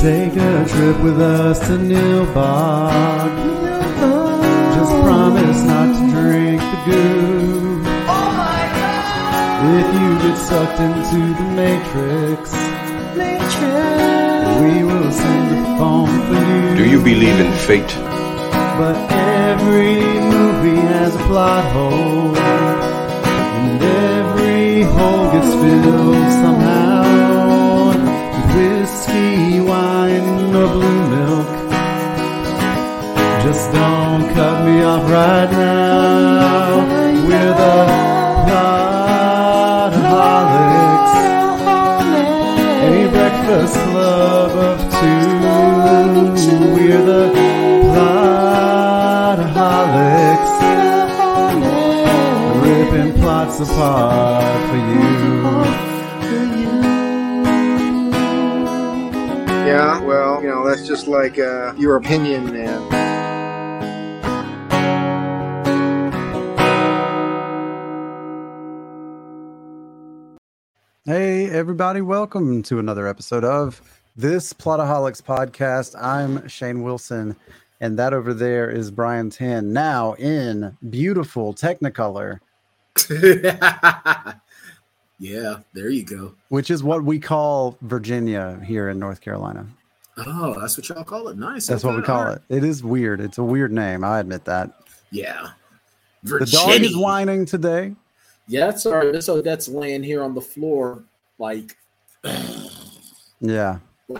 Take a trip with us to Nilbog. Just promise not to drink the goo. Oh my god! If you get sucked into the Matrix, Matrix. we will send a phone for you. Do you believe in fate? But every movie has a plot hole. And every hole gets filled somehow. Or blue milk. Just don't cut me off right now. We're the Plotaholics. A breakfast club of two. We're the Plotaholics. Ripping plots apart for you. That's just like uh, your opinion, man. Hey, everybody, welcome to another episode of this Plotaholics podcast. I'm Shane Wilson, and that over there is Brian Tan, now in beautiful Technicolor, yeah, there you go. which is what we call Virginia here in North Carolina. Oh, that's what y'all call it. Nice. That's what we call it. It is weird. It's a weird name. I admit that. Yeah. The dog is whining today. Yeah, that's all right. So that's laying here on the floor, like, Yeah.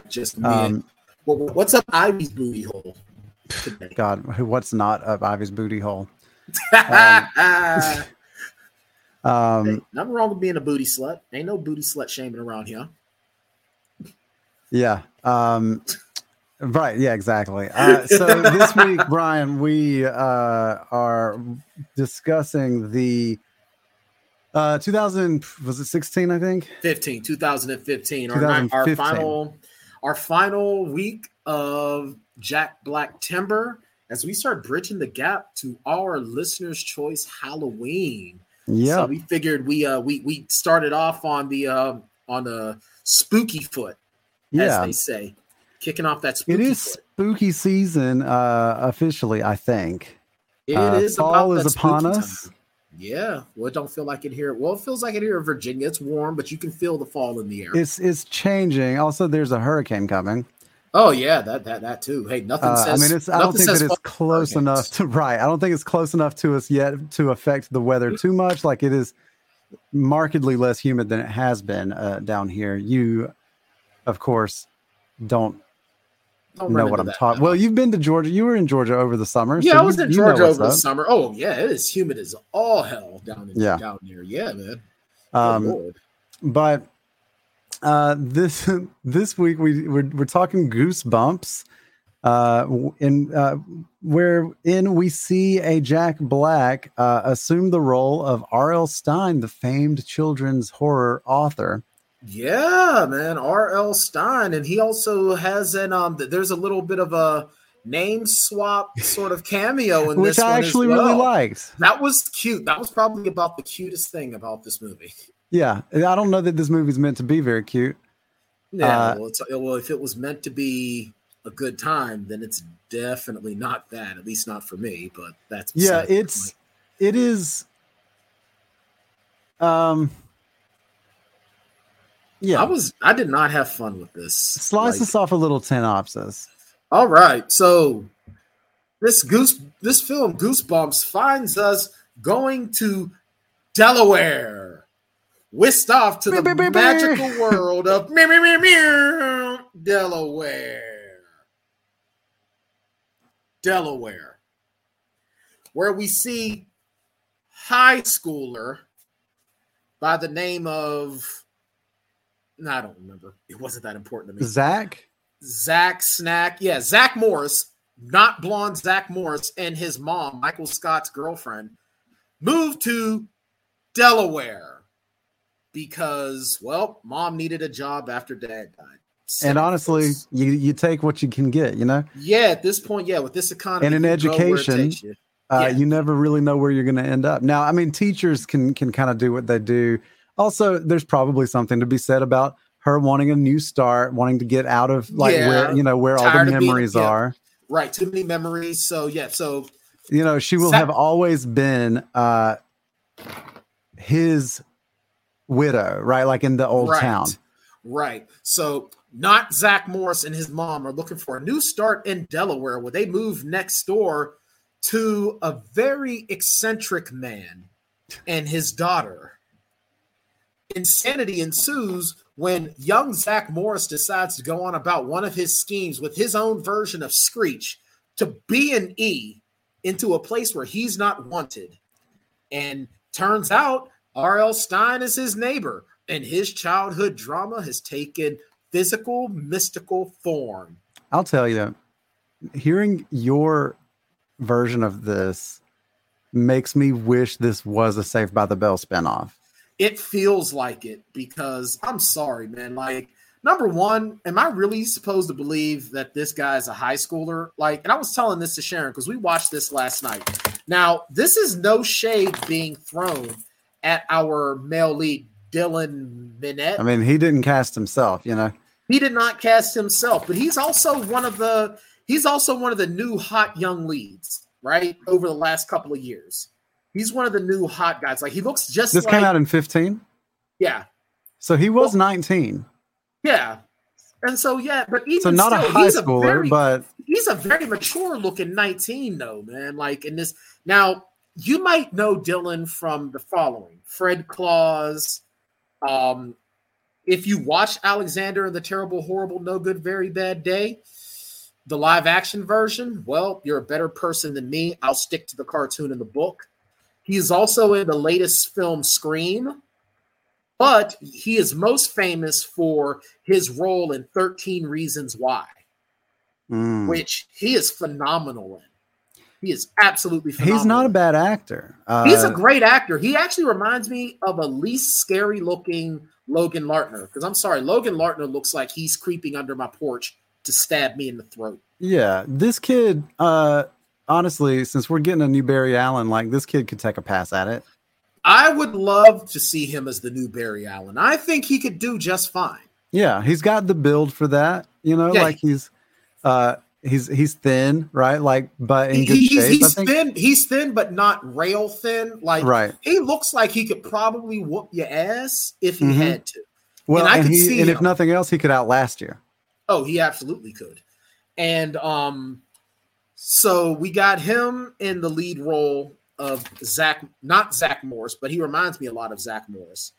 just Um, man. What's up, Ivy's booty hole? Today? God, what's not up Ivy's booty hole? Hey, Um, nothing wrong with being a booty slut. Ain't no booty slut shaming around here. Yeah. Um, right. Yeah, exactly. Uh, so this week, Brian, we uh, are discussing the uh, 2000, was it 16, I think? 15, 2015. Our, our final our final week of Jack Black-tember as we start bridging the gap to our listeners' choice Halloween. So Yeah. we figured we uh we we started off on the uh on the spooky foot, as Yeah. they say. Kicking off that It spooky is foot. spooky season uh, officially, I think. It uh, is fall is upon us. time. Yeah. Well, it don't feel like it here. Well, it feels like it here in Virginia. It's warm, but you can feel the fall in the air. It's it's changing. Also, there's a hurricane coming. oh yeah, that that that too. Hey, nothing Uh, I says. mean, it's. I don't think that it's close hurricanes. enough to right. I don't think it's close enough to us yet to affect the weather too much. Like it is markedly less humid than it has been uh, down here. You, of course, don't Don't know what I'm talking. Well, you've been to Georgia. You were in Georgia over the summer. Yeah, so I was you- in Georgia over the summer. Oh yeah, it is humid as all hell down in Yeah. down here. Yeah, man. Um, Lord. but uh, this this week we we're, we're talking goosebumps uh in uh wherein we see a jack black uh assume the role of rl stine the famed children's horror author Yeah, man. R.L. Stine, and he also has an um. There's a little bit of a name swap sort of cameo in which this i actually really liked That was cute. That was probably about the cutest thing about this movie. yeah i don't know that this movie's meant to be very cute Yeah. Uh, well, it's, well, if it was meant to be a good time, then it's definitely not that. At least not for me. But that's yeah it's it is um yeah I was. I did not have fun with this. slice Like- us off a little synopsis All right. So this goose this film Goosebumps finds us going to Delaware. Whisked off to the Beep, beep, beep, magical beep. world of Delaware. Delaware. Where we see high schooler by the name of no, I don't remember. It wasn't that important to me. zach Zach Snack. Yeah, Zach Morris, not blonde Zach Morris, and his mom, Michael Scott's girlfriend, moved to Delaware because, well, mom needed a job after dad died. and honestly you you take what you can get you know yeah, at this point, yeah, with this economy And in you go where it education, you. uh, Yeah. you never really know where you're going to end up now i mean teachers can can kind of do what they do also there's probably something to be said about her wanting a new start, wanting to get out of like Yeah. where you know where all the of being- memories yeah. are. Right. Too many memories. So yeah. So You know, she will Sa- have always been uh his widow, right? Like in the old right. town. Right. So not Zach Morris and his mom are looking for a new start in Delaware where they move next door to a very eccentric man and his daughter. Insanity ensues when young Zach Morris decides to go on about one of his schemes with his own version of Screech to B and E into a place where he's not wanted. And turns out R.L. Stine is his neighbor, and his childhood drama has taken physical, mystical form. I'll tell you, hearing your version of this makes me wish this was a Saved by the Bell spinoff. It feels like it because I'm sorry, man. Like, number one, am I really supposed to believe that this guy is a high schooler? Like, and I was telling this to Sharon because we watched this last night. Now, this is no shade being thrown at our male lead, Dylan Minnette. I mean, he didn't cast himself, you know. he did not cast himself, but he's also one of the he's also one of the new hot young leads, right? Over the last couple of years. He's one of the new hot guys. Like he looks just This like came out in 15. yeah, So he was Well- 19. yeah. And so yeah, but even So not a high he's a very- but he's a very mature looking 19 though man like in this now you might know dylan from the following fred claus um if you watch alexander and the terrible horrible no good very bad day the live action version well you're a better person than me i'll stick to the cartoon and the book he is also in the latest film scream but he is most famous for his role in 13 reasons why mm, which he is phenomenal in. He is absolutely phenomenal. he's not a bad actor. Uh, He's a great actor. He actually reminds me of a least scary looking Logan Lartner. Because I'm sorry, Logan Lartner looks like he's creeping under my porch to stab me in the throat. yeah, this kid. Uh, honestly, since we're getting a new Barry Allen, like this kid could take a pass at it. I would love to see him as the new Barry Allen. I think he could do just fine. Yeah, he's got the build for that. You know, Yeah. like he's uh he's he's thin, right? Like, but in good he's, shape. I he's thin. He's thin, but not rail thin. Like Right. he looks like he could probably whoop your ass if he Mhm. had to. Well, I and, could he, see and if nothing else, he could outlast you. Oh, he absolutely could. And um, so we got him in the lead role of Zach, not Zach Morris, but he reminds me a lot of Zach Morris.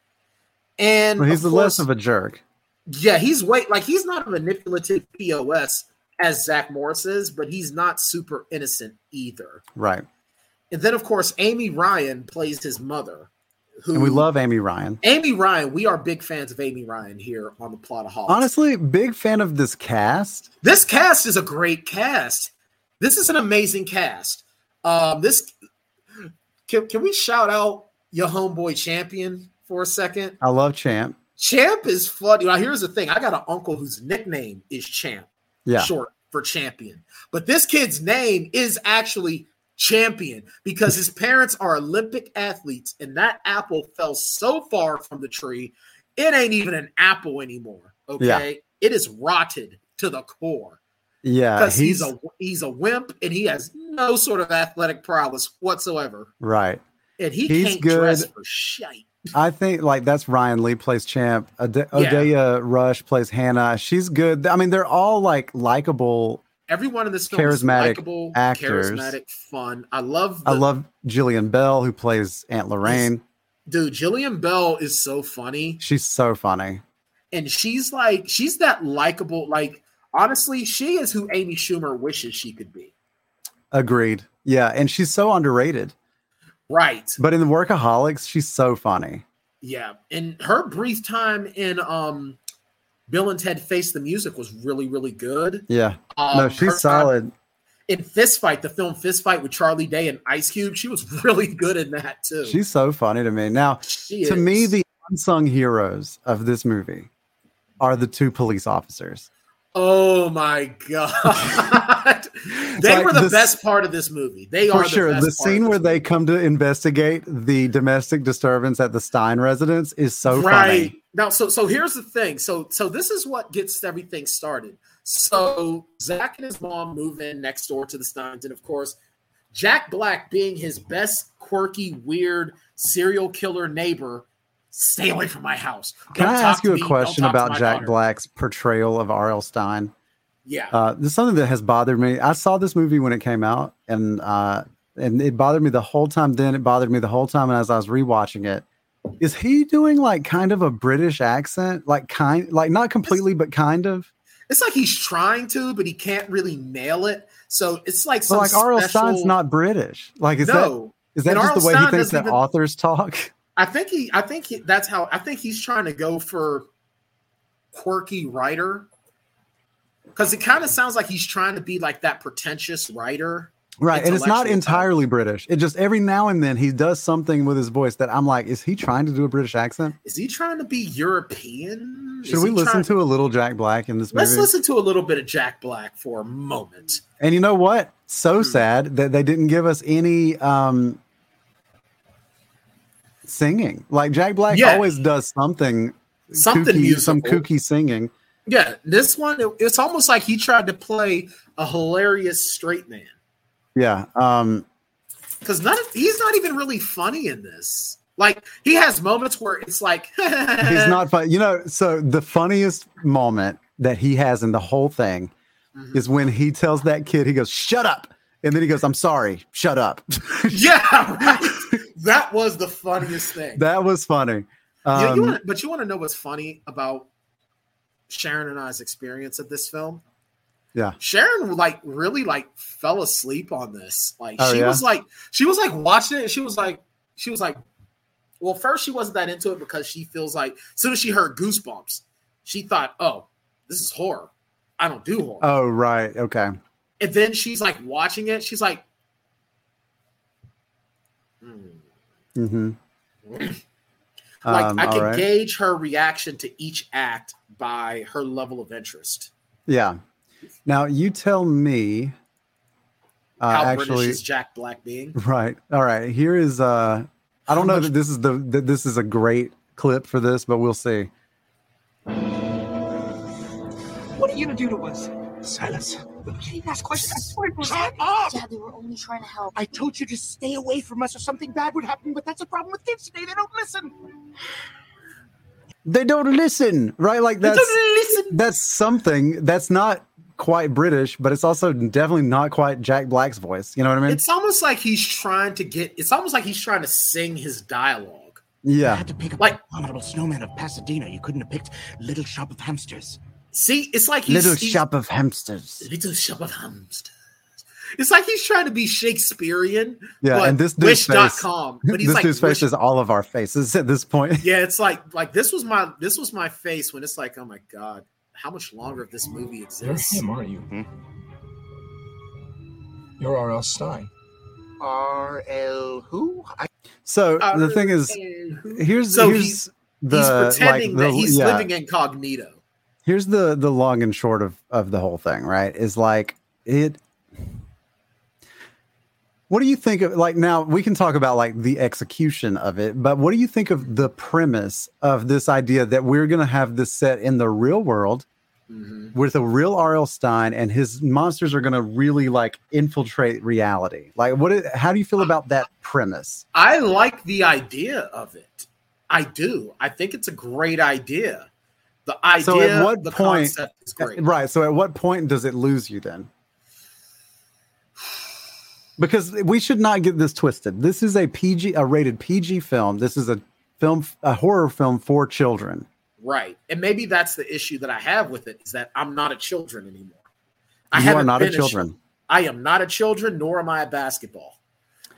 And Well, he's of the less of a jerk. yeah, he's way like he's not a manipulative POS as Zach Morris is, but he's not super innocent either. Right. And then of course Amy Ryan plays his mother. Who And we love Amy Ryan. Amy Ryan. We are big fans of Amy Ryan here on the plot of Hall. Honestly, big fan of this cast. This cast is a great cast. This is an amazing cast. Um, this can, can we shout out your homeboy champion for a second? I love Champ. Champ is funny. Now, here's the thing: I got an uncle whose nickname is Champ, Yeah. short for champion. But this kid's name is actually Champion because his parents are Olympic athletes, and that apple fell so far from the tree, it ain't even an apple anymore. Okay, it is rotted to the core Yeah. He's, he's, a he's a wimp and he has no sort of athletic prowess whatsoever, right. and he He's can't dress for shite. I think like that's Ryan Lee plays Champ. Ode- Odeya Rush plays Hannah. She's good. I mean, they're all like likable. Everyone in this film is Charismatic likable, actors. charismatic, fun. I love. I love Jillian Bell who plays Aunt Lorraine. dude. Jillian Bell is so funny, She's so funny. and she's like she's that likable. Like honestly, she is who Amy Schumer wishes she could be. Agreed. Yeah, and she's so underrated. Right. But in the Workaholics, she's so funny. Yeah, and her brief time in um, Bill and Ted Face the Music was really, really good. Yeah. Um, no, she's solid. in Fist Fight, the film Fist Fight with Charlie Day and Ice Cube. She was really good in that too. She's so funny to me. Now, She to me, the unsung heroes of this movie are the two police officers. Oh my god, they Like were the this- best part of this movie. They are For sure. The, scene where they come to investigate the domestic disturbance at the Stine residence is so right, funny. Now, so so here's the thing. So so this is what gets everything started. So Zach and his mom move in next door to the Stines, and of course, Jack Black, being his best quirky, weird serial killer neighbor, stay away from my house. Can Don't I ask you a me. Question about Jack daughter. Black's portrayal of R.L. Stine? Yeah, Uh, this is something that has bothered me. I saw this movie when it came out, and uh, and it bothered me the whole time. Then it bothered me the whole time, and as I was rewatching it, is he doing like kind of a British accent, like kind, like not completely, but kind of? it's like he's trying to, but he can't really nail it. So it's like But some like R.L. Stine's not British. Like is that no. is that And just R.L. the way he thinks that even- authors talk? I think he. I think he, that's how. I think he's trying to go for quirky writer because it kind of sounds like he's trying to be like that pretentious writer. Right, and it's not type. entirely British. It just every now and then he does something with his voice that I'm like, is he trying to do a British accent? Is he trying to be European? Should Is we listen trying- to a little Jack Black in this movie? Let's listen to a little bit of Jack Black for a moment. And you know what? So Hmm. sad that they didn't give us any um singing. Like Jack Black Yeah. always does something Something kooky, some kooky singing. Yeah, this one it- it's almost like he tried to play a hilarious straight man Yeah. Um because none of, he's not even really funny in this. Like he has moments where it's like he's not fun. You know, so the funniest moment that he has in the whole thing Mhm. is when he tells that kid, he goes, Shut up. And then he goes, I'm sorry, shut up. Yeah, right. That was the funniest thing. that was funny. You- you Um, wanna- but you want to know what's funny about Sharon and I's experience of this film? Yeah. Sharon like really like fell asleep on this. Like Oh, she yeah? was like she was like watching it and she was like she was like well first she wasn't that into it because she feels like as soon as she heard goosebumps she thought oh this is horror I don't do horror oh, right. Okay. and then she's like watching it she's like hmm. Hmm like um, I can right. gauge her reaction to each act by her level of interest. Yeah. Now you tell me. Uh, How actually, British is Jack Black being? right. All right. Here is. Uh, I don't How know much- that this is the that this is a great clip for this, but we'll see. What are you gonna do to us? Silence. We can't ask questions. I swear it was Shut up! Dad, they were only trying to help. I told you to stay away from us or something bad would happen, but that's a problem with kids today. They don't listen. They don't listen, right? Like that's listen. that's something that's not quite British, but it's also definitely not quite Jack Black's voice. You know what I mean? It's almost like he's trying to get. It's almost like he's trying to sing his dialogue. Yeah, I had to pick up Like- like Abominable Snowman of Pasadena. You couldn't have picked Little Shop of Hamsters. See, it's like he's Little he's- shop of hamsters. Little shop of hamsters. It's like he's trying to be Shakespearean. Yeah, but and this dude's face, wish.com. But he's this like dude's face is all of our faces at this point. Yeah, it's like like this was my this was my face when it's like, oh my god, how much longer of this movie exists? You're him, aren't you? Hmm? You're R.L. Stine. R L who? I, So the thing is, here's So here's he's- the he's pretending like, the, that he's yeah, living incognito. Here's the the long and short of of the whole thing right is like it what do you think of like now we can talk about like the execution of it but what do you think of the premise of this idea that we're going to have this set in the real world Mhm. with a real R.L. Stine and his monsters are going to really like infiltrate reality like what how do you feel about that premise I like the idea of it. I do. I think it's a great idea. The idea, So at what the point- concept is great. Right. So at what point does it lose you then? Because we should not get this twisted. This is a PG, a rated PG film. This is a film, a horror film for children. Right. And maybe that's the issue that I have with it is that I'm not a children anymore. I you are haven't a children. chil- I am not a children, nor am I a basketball.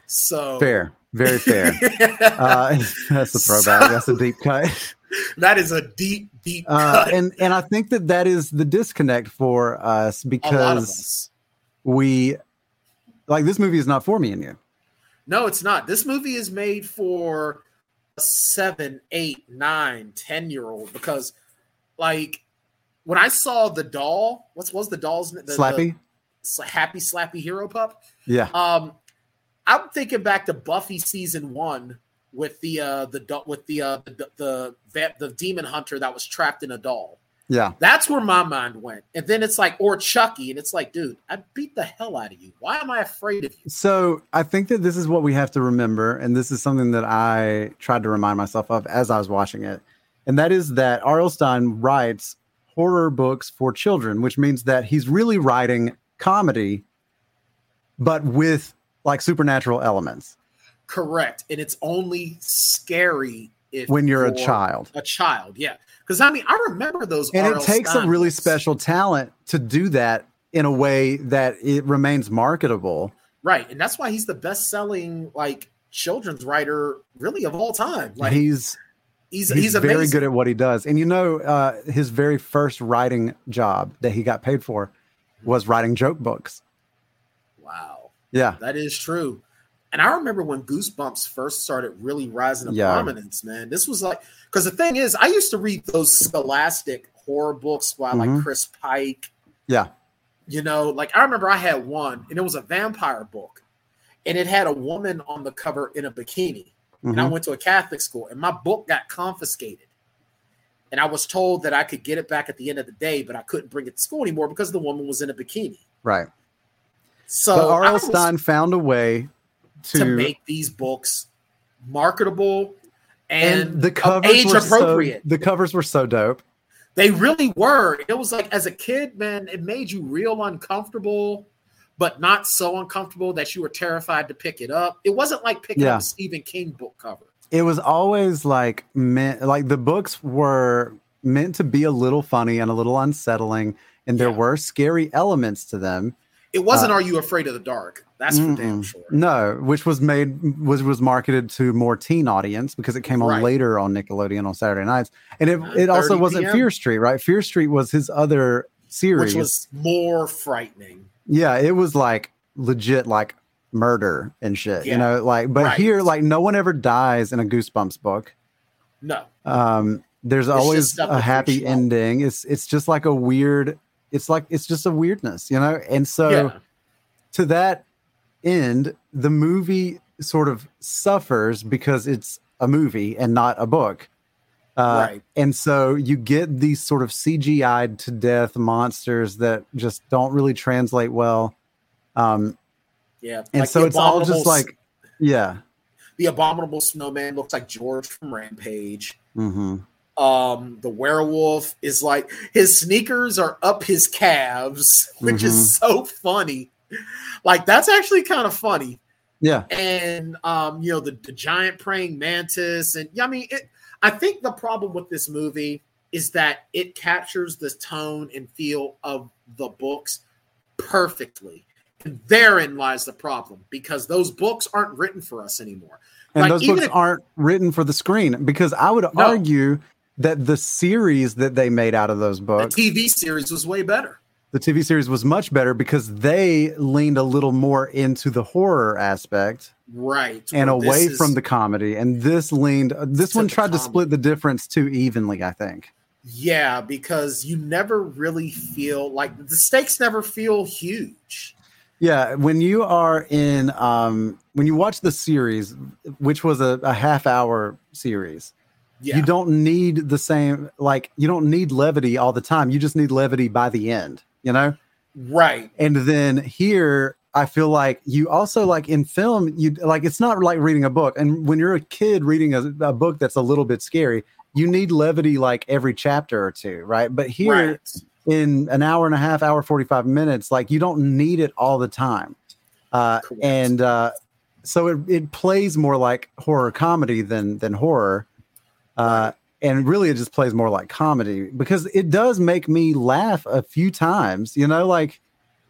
So Fair, very fair. uh, that's a throwback. That's a deep cut. that is a deep Uh, and and I think that that is the disconnect for us a lot of because us. we like this movie is not for me and you. No, it's not. This movie is made for a seven, eight, nine, ten year old because, like, when I saw the doll, what's was the doll's name? The, Slappy. the happy slappy hero pup. Yeah. Um, I'm thinking back to Buffy season one with the uh the with the uh the the, the the demon hunter that was trapped in a doll. Yeah. That's where my mind went. And then it's like, or Chucky, and it's like, dude, I beat the hell out of you. Why am I afraid of you? So I think that this is what we have to remember, and this is something that I tried to remind myself of as I was watching it, and that is that R.L. Stine writes horror books for children, which means that he's really writing comedy, but with like supernatural elements Correct. And it's only scary if when you're a child. A child, yeah. Because I mean, I remember those. And it takes a really special talent to do that in a way that it remains marketable. right? And that's why he's the best-selling like children's writer, really of all time. Like he's he's he's, he's, very good at what he does. And you know, uh, his very first writing job that he got paid for was writing joke books. Wow, Yeah. that is true. And I remember when Goosebumps first started really rising to Yeah. prominence. Man, this was like because the thing is, I used to read those Scholastic horror books by like Mhm. Chris Pike. Yeah. You know, like I remember I had one, and it was a vampire book, and it had a woman on the cover in a bikini. And I Mhm. went to a Catholic school, and my book got confiscated. And I was told that I could get it back at the end of the day, but I couldn't bring it to school anymore because the woman was in a bikini. Right. So R.L. Stine found a way to, to make these books marketable and, and the covers age were so, appropriate. the covers were so dope. They really were. It was like as a kid, man, it made you real uncomfortable, but not so uncomfortable that you were terrified to pick it up. It wasn't like picking Yeah. up a Stephen King book cover. It was always like meant like the books were meant to be a little funny and a little unsettling, and there Yeah. were scary elements to them. It wasn't Uh, Are You Afraid of the Dark? That's for damn Mm-mm. sure. No, which was made was was marketed to more teen audience because it came on Right. later on Nickelodeon on Saturday nights, and it it also wasn't PM. Fear Street, right? Fear Street was his other series. Which was more frightening. yeah, it was like legit like murder and shit, Yeah. you know, like. But Right. here, like, no one ever dies in a Goosebumps book. No. Um, there's just always a happy freaks you out. ending. It's it's just like a weird. It's like it's just a weirdness, you know. And so yeah. to that end, the movie sort of suffers because it's a movie and not a book. Uh, Right. And so you get these sort of CGI'd to death monsters that just don't really translate well. Um, Yeah. and Like so it's all just like, yeah. the abominable snowman looks like George from Rampage. hmm Um, the werewolf is like his sneakers are up his calves, which Mm-hmm. is so funny. Like that's actually kind of funny. Yeah. And um, you know, the, the giant praying mantis, and yeah, I mean, it, I think the problem with this movie is that it captures the tone and feel of the books perfectly. And therein lies the problem because those books aren't written for us anymore. And Like, those books if- aren't written for the screen because I would No. argue that the series that they made out of those books, The TV series was way better. the TV series was much better because they leaned a little more into the horror aspect Right. and this away is- from the comedy. And this leaned, this one tried to split the difference too evenly, I think. Yeah, because you never really feel like the stakes never feel huge. Yeah, when you are in, um, when you watch the series, which was a, a half hour series, Yeah. you don't need the same, like, you don't need levity all the time. You just need levity by the end, you know? right. And then here, I feel like you also like in film, you like it's not like reading a book. And when you're a kid reading a, a book that's a little bit scary, you need levity like every chapter or two, right? But here, right. in an hour and a half, hour 45 minutes, like you don't need it all the time. Uh, and uh, so it, it plays more like horror comedy than than horror. Uh, and really it just plays more like comedy because it does make me laugh a few times, you know, like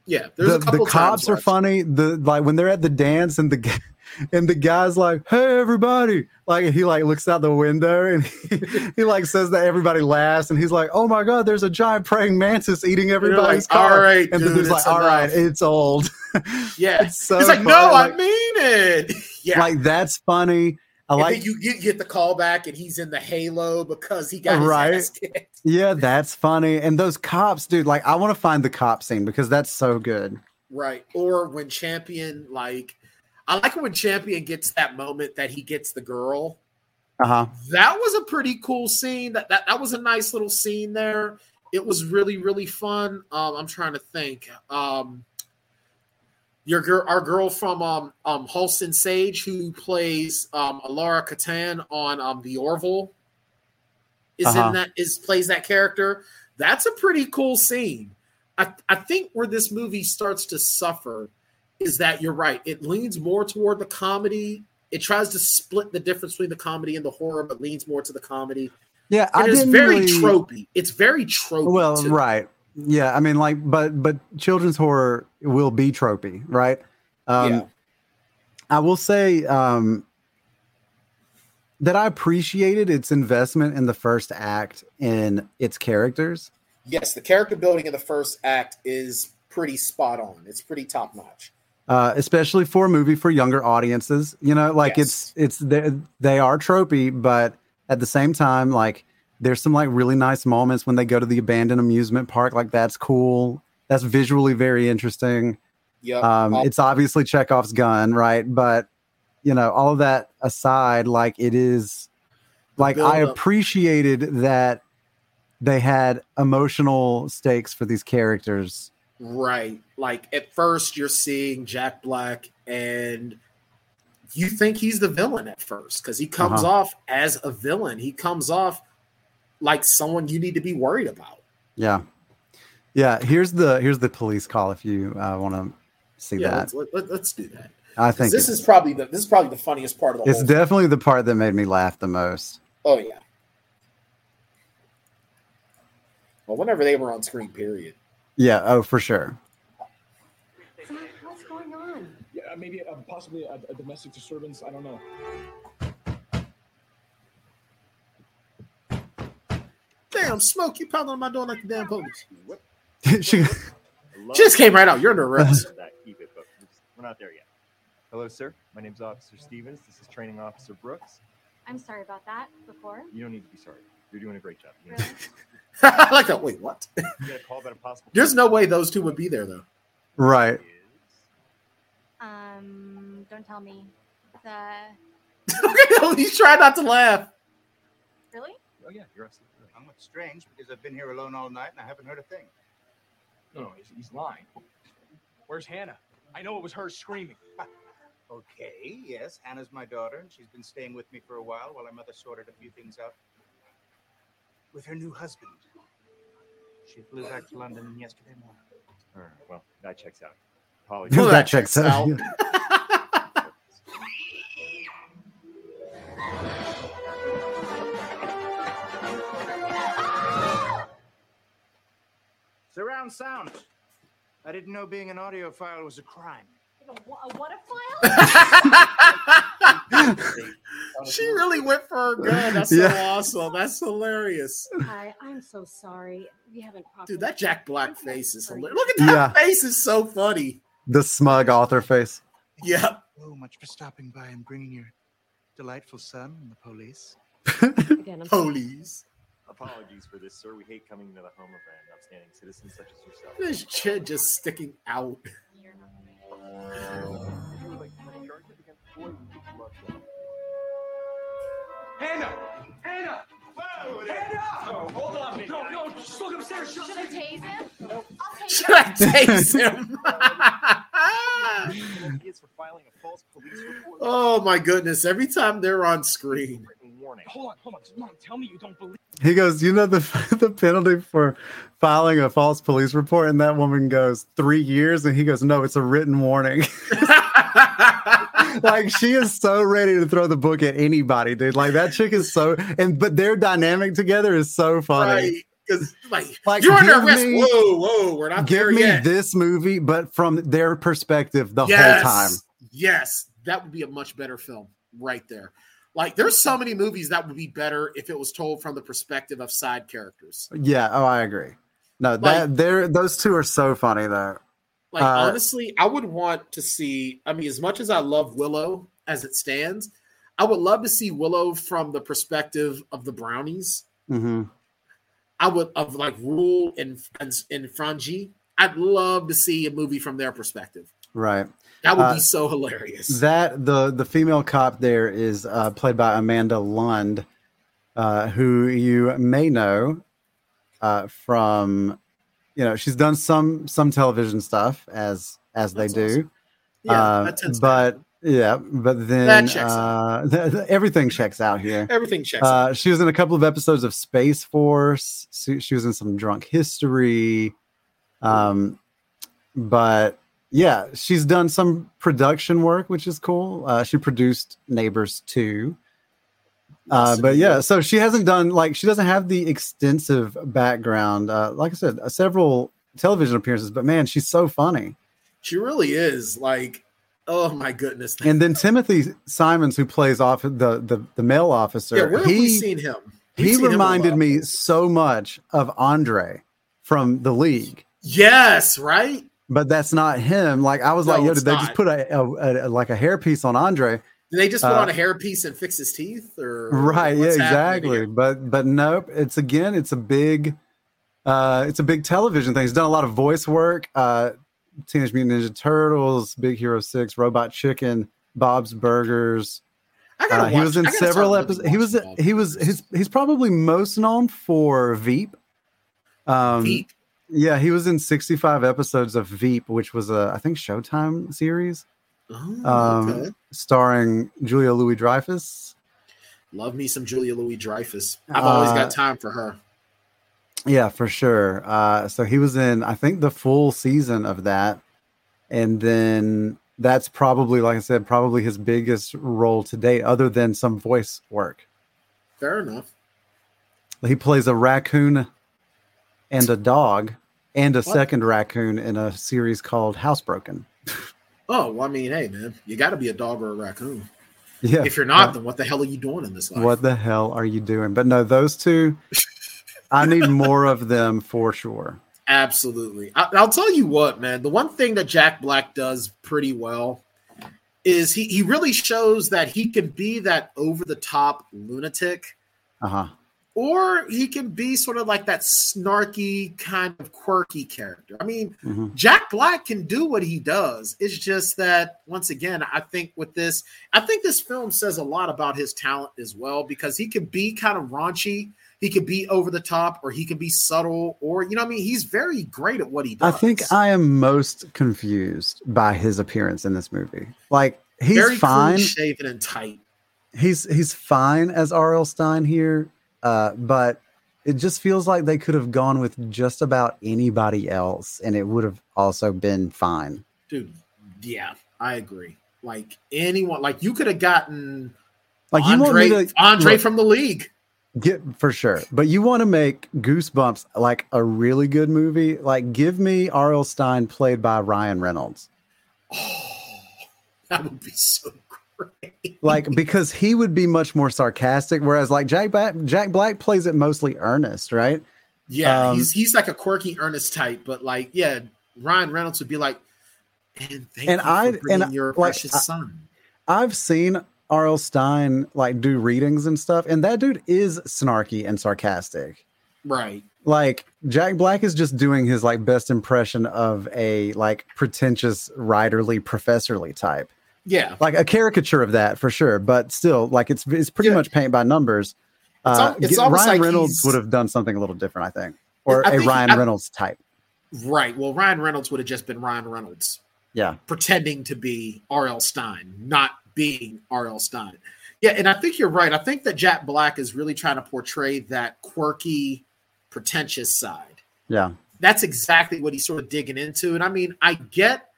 Yeah. There's the, a couple the cops times are funny. The like when they're at the dance and the and the guy's like, "Hey, everybody!" Like he like looks out the window and he, he like says that everybody laughs and he's like, "Oh my god, there's a giant praying mantis eating everybody's like, car." all right, and the dude, dude's like, it's "All right, enough." it's old." Yeah. it's so He's like, funny, no, like- I mean it. Yeah. Like that's funny. I and like then you get, get the call back and he's in the halo because he got his Right. Yeah, that's funny. And those cops, dude, like I want to find the cop scene because that's so good. Right. Or when champion, like, I like when Champion gets that moment that he gets the girl. Uh huh. That was a pretty cool scene. That that, that was a nice little scene there. It was really really fun. Um, I'm trying to think. Um, your girl, our girl from um, um, Halston Sage, who plays um, Alara Kitan on um, the Orville, is Uh-huh. in that is plays that character. That's a pretty cool scene. I, I think where this movie starts to suffer is that you're right. It leans more toward the comedy. It tries to split the difference between the comedy and the horror, but leans more to the comedy. Yeah, I It is didn't very really- tropey. It's very tropey. Well, too. right. Yeah, I mean, like, but but children's horror will be tropey, right? Um, Yeah. I will say um, that I appreciated its investment in the first act in its characters. Yes, the character building in the first act is pretty spot on. It's pretty top notch. uh, especially for a movie for younger audiences. You know, like Yes. it's it's they, they are tropey, but at the same time, like there's some like really nice moments when they go to the abandoned amusement park. Like that's cool. That's visually very interesting. Yeah. Um, it's obviously Chekhov's gun, right? But you know, all of that aside, like it is, like I appreciated that they had emotional stakes for these characters. Right. Like at first you're seeing Jack Black and you think he's the villain at first because he comes Uh-huh. off as a villain. He comes off like someone you need to be worried about. Yeah, yeah. Here's the here's the police call if you uh, want to see Yeah, that. let's, let, let, us do that. I think This is probably the this is probably the funniest part of the it's whole. definitely the part that made me laugh the most. oh yeah. Well, whenever they were on screen, period. Yeah. Oh, for sure. What's going on? Yeah, maybe uh, possibly a, a domestic disturbance. I don't know. Damn, smoke! You pounding on my door like the damn police. she, Just came right out. You're under arrest. that keep it, but we're, not there yet. Hello, sir. My name's Officer Stevens. This is Training Officer Brooks. I'm sorry about that before. You don't need to be sorry. You're doing a great job. You, Really? I like that. Wait, what? you call about a possible. There's no way those two would be there though. right. Um, don't tell me. The Okay, he's trying not to laugh. really? Oh yeah, you're absolutely right. Somewhat strange because I've been here alone all night and I haven't heard a thing. No, no, he's, he's lying. Where's Hannah? I know it was her screaming. Okay, yes, Hannah's my daughter, and she's been staying with me for a while while her mother sorted a few things out with her new husband. She flew back to London yesterday morning. All right, well, that checks out. Apologies. Well, that that checks checks out. Surround sound. I didn't know being an audiophile was a crime. A, wha- a what a file? she really went for her gun. That's so awesome. That's hilarious. Hi, I'm so sorry. We haven't properly. Dude, that Jack Black face is hilarious. Look at that Yeah. face is so funny. The smug author face. Yeah. Oh, much for stopping by and bringing your delightful son and the police. Again, I'm sorry. Police. Apologies for this, sir. We hate coming to the home of an outstanding citizen such as yourself. His chin just sticking out. Hannah! Hannah! Whoa! Hannah! Oh, hold on. No, no, just look upstairs. She'll Should I tase him? I'll Should I tase him? He is for filing a false police report. oh my goodness. Every time they're on screen. Written warning. Hold on, hold on. Mom, tell me you don't believe. He goes, you know the the penalty for filing a false police report, and that woman goes three years, and he goes, no, it's a written warning. like she is so ready to throw the book at anybody, dude. Like that chick is so, and but their dynamic together is so funny. right. Because like, Like, you're under give arrest. me- whoa, whoa, we're not Give there me yet. this movie, but from their perspective the yes. whole time. Yes, that would be a much better film right there. Like, there's so many movies that would be better if it was told from the perspective of side characters. Yeah. Oh, I agree. No, that they're those two are so funny though. Like, Uh, honestly, I would want to see. I mean, as much as I love Willow as it stands, I would love to see Willow from the perspective of the Brownies. hmm I would of like Rool and and, and Frangie. I'd love to see a movie from their perspective. Right. That would Uh, be so hilarious. That the the female cop there is uh, played by Amanda Lund, uh, who you may know uh, from, you know, she's done some some television stuff as as they That's do. yeah, uh, but yeah, but then checks uh, th- th- everything checks out here. everything checks. out. Uh, she was in a couple of episodes of Space Force. She, she was in some Drunk History. Um, but yeah, she's done some production work, which is cool. Uh, she produced Neighbors 2. Uh, but yeah, so she hasn't done like she doesn't have the extensive background. Uh, like I said, uh, several television appearances, but man, she's so funny. She really is like, oh my goodness. And then Timothy Simons, who plays off the the, the male officer, yeah, where have we seen him? We've he seen reminded lot. me so much of Andre from the league, Yes, right. But that's not him. Like I was No, like, yo, did they not. just put a, a, a like a hairpiece on Andre? Did they just put Uh, on a hairpiece and fix his teeth? Or Right, yeah, exactly. But but nope. It's again, it's a big, uh, it's a big television thing. He's done a lot of voice work. Uh, Teenage Mutant Ninja Turtles, Big Hero Six, Robot Chicken, Bob's Burgers. I gotta Uh, he was in several episodes. He was he was his he's probably most known for Veep. Um, Veep. Yeah, he was in 65 episodes of Veep, which was a I think Showtime series Oh, um, okay. starring Julia Louis Dreyfus. Love me some Julia Louis Dreyfus. I've always Uh, got time for her. Yeah, for sure. Uh, so he was in I think the full season of that, and then that's probably like I said, probably his biggest role to date, other than some voice work. Fair enough. He plays a raccoon and a dog and a What? second raccoon in a series called Housebroken. Oh, well, I mean, hey, man, you got to be a dog or a raccoon. Yeah. If you're not, then what the hell are you doing in this life? What the hell are you doing? But no, those two, I need more of them for sure. Absolutely. I, I'll tell you what, man. The one thing that Jack Black does pretty well is he, he really shows that he can be that over the top lunatic, Uh huh. Or he can be sort of like that snarky, kind of quirky character. I mean, hmm Jack Black can do what he does. It's just that once again, I think with this, I think this film says a lot about his talent as well because he can be kind of raunchy, he could be over the top, or he can be subtle, or you know, I mean, he's very great at what he does. I think I am most confused by his appearance in this movie. Like he's very fine. shaven and tight. He's he's fine as R.L. Stine here, uh, but it just feels like they could have gone with just about anybody else, and it would have also been fine. Dude, yeah, I agree. Like anyone, like you could have gotten Like you want Andre, me to Andre look, from the league. get for sure, but you want to make Goosebumps like a really good movie. Like give me R.L. Stine played by Ryan Reynolds. Oh, that would be so great. like because he would be much more sarcastic whereas like jack black jack black plays it mostly earnest right Yeah, Um, he's he's like a quirky, earnest type, but like, yeah, Ryan Reynolds would be like, and thank And you I- for bringing and your like, precious I- son. i've seen rl stine like do readings and stuff and that dude is snarky and sarcastic Right. like jack black is just doing his like best impression of a like pretentious writerly professorly type Yeah. like a caricature of that for sure but still like it's it's pretty Yeah. much paint by numbers It's uh, it's get- ryan like reynolds would have done something a little different i think or I a think- ryan I- reynolds type Right. Well, Ryan Reynolds would have just been Ryan Reynolds yeah pretending to be R.L. Stine, not being R.L. Stine. Yeah, and I think you're right. I think that Jack Black is really trying to portray that quirky, pretentious side. yeah that's exactly what he's sort of digging into. And I mean, I get,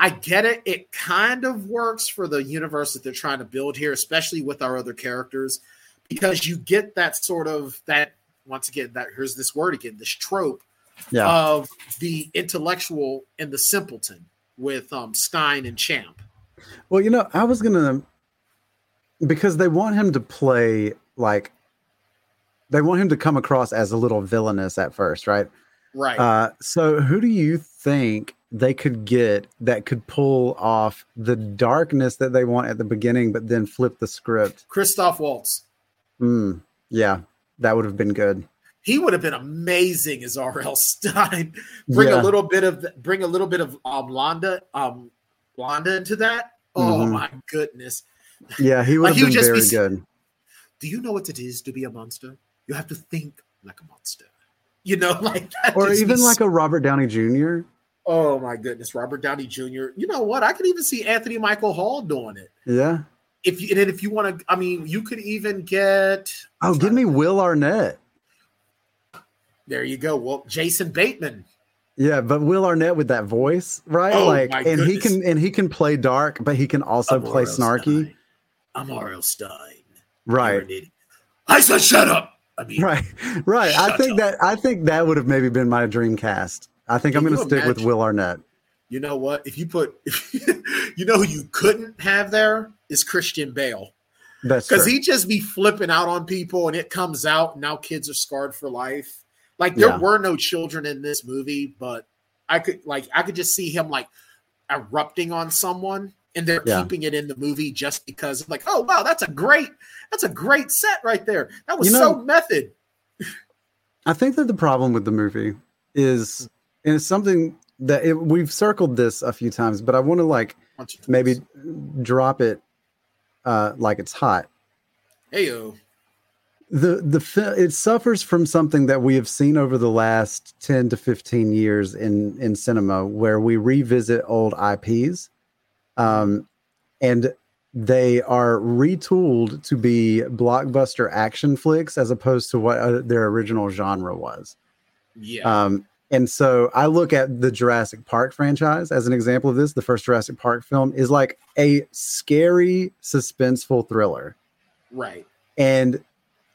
I get it. It kind of works for the universe that they're trying to build here, especially with our other characters, because you get that sort of that. Once again, that here's this word again, this trope yeah of the intellectual and the simpleton with um, Stine and Champ. Well, you know, I was gonna because they want him to play like they want him to come across as a little villainous at first, right? Right. Uh, so who do you think they could get that could pull off the darkness that they want at the beginning, but then flip the script? Christoph Waltz. Mm, yeah, that would have been good. He would have been amazing as R.L. Stine. bring Yeah. a little bit of bring a little bit of um Landa, um Wanda into that, oh Mhm. my goodness. Yeah, he would Like, have would been very be good. Do you know what it is to be a monster? You have to think like a monster. You know, like. Or even like a Robert Downey Jr. Oh my goodness, Robert Downey Jr. You know what? I could even see Anthony Michael Hall doing it. Yeah. If you and if you want to, I mean, you could even get. Oh, give me Will Arnett. There you go. Well, Jason Bateman. Yeah, but Will Arnett with that voice, right? Oh, like, and he can and he can play dark, but he can also I'm play snarky. Stine. I'm R.L. Stine. Right. You're an idiot. I said, shut up. I mean, Right, right. I think up. that I think that would have maybe been my dream cast. I think I'm going to stick with? Will Arnett. you know what? If you put, you know who you couldn't have there is Christian Bale. That's because he just be flipping out on people and it comes out and now kids are scarred for life like there Yeah. were no children in this movie but i could like i could just see him like erupting on someone and they're Yeah. keeping it in the movie just because like oh wow that's a great that's a great set right there that was You so method I think that the problem with the movie is, and it's something that it, we've circled this a few times, but I want to like maybe drop it uh, like it's hot. hey yo the the fi- it suffers from something that we have seen over the last 10 to 15 years in in cinema where we revisit old IPs um and they are retooled to be blockbuster action flicks as opposed to what uh, their original genre was. Yeah. Um and so I look at the Jurassic Park franchise as an example of this. The first Jurassic Park film is like a scary, suspenseful thriller right and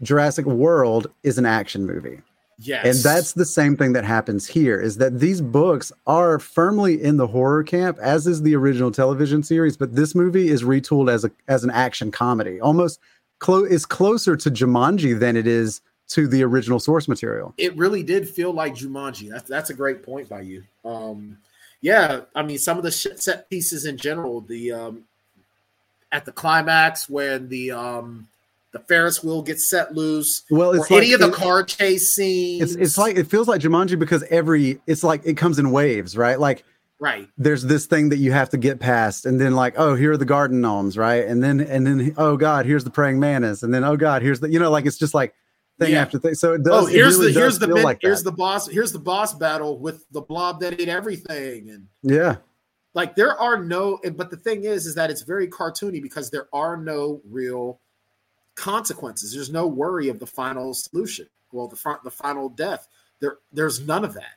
Jurassic World is an action movie. yes And that's the same thing that happens here is that these books are firmly in the horror camp as is the original television series, but this movie is retooled as a as an action comedy. Almost clo- is closer to Jumanji than it is to the original source material. it really did feel like Jumanji. That's that's a great point by you. Um, yeah, I mean some of the set pieces in general. The um, at the climax when the um, the Ferris wheel gets set loose, Well, or it's like any of the it- car chase scenes. it's it's like it feels like Jumanji because every it's like it comes in waves, right? Like right, there's this thing that you have to get past and then like oh here are the garden gnomes right and then and then oh god here's the praying mantis and then oh god here's the you know like it's just like thing Yeah. after thing. So it does oh here's really the here's the min- like here's the boss here's the boss battle with the blob that ate everything and yeah. Like there are no but the thing is is that it's very cartoony because there are no real consequences. There's no worry of the final solution. Well the front the final death. There there's none of that.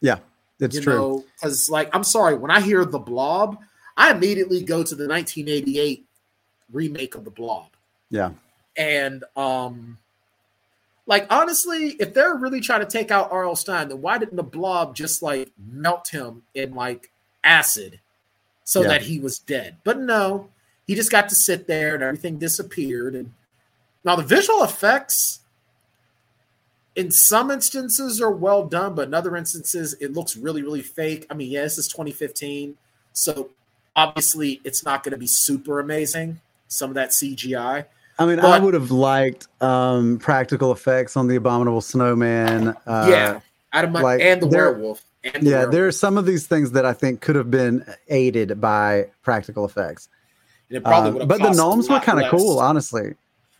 Yeah it's you true. because like i'm sorry when i hear the blob i immediately go to the 1988 remake of the blob. Yeah. And um like honestly if they're really trying to take out rl stine then why didn't the blob just like melt him in like acid so Yeah. that he was dead? But no he just got to sit there and everything disappeared. And now the visual effects in some instances are well done but in other instances it looks really really fake. I mean yeah this is 2015 so obviously it's not going to be super amazing some of that cgi i mean i would have liked um practical effects on the abominable snowman uh yeah, out of my like, and the there- werewolf. And the yeah werewolf. there are some of these things that i think could have been aided by practical effects And it probably Um, but the gnomes were kind of cool honestly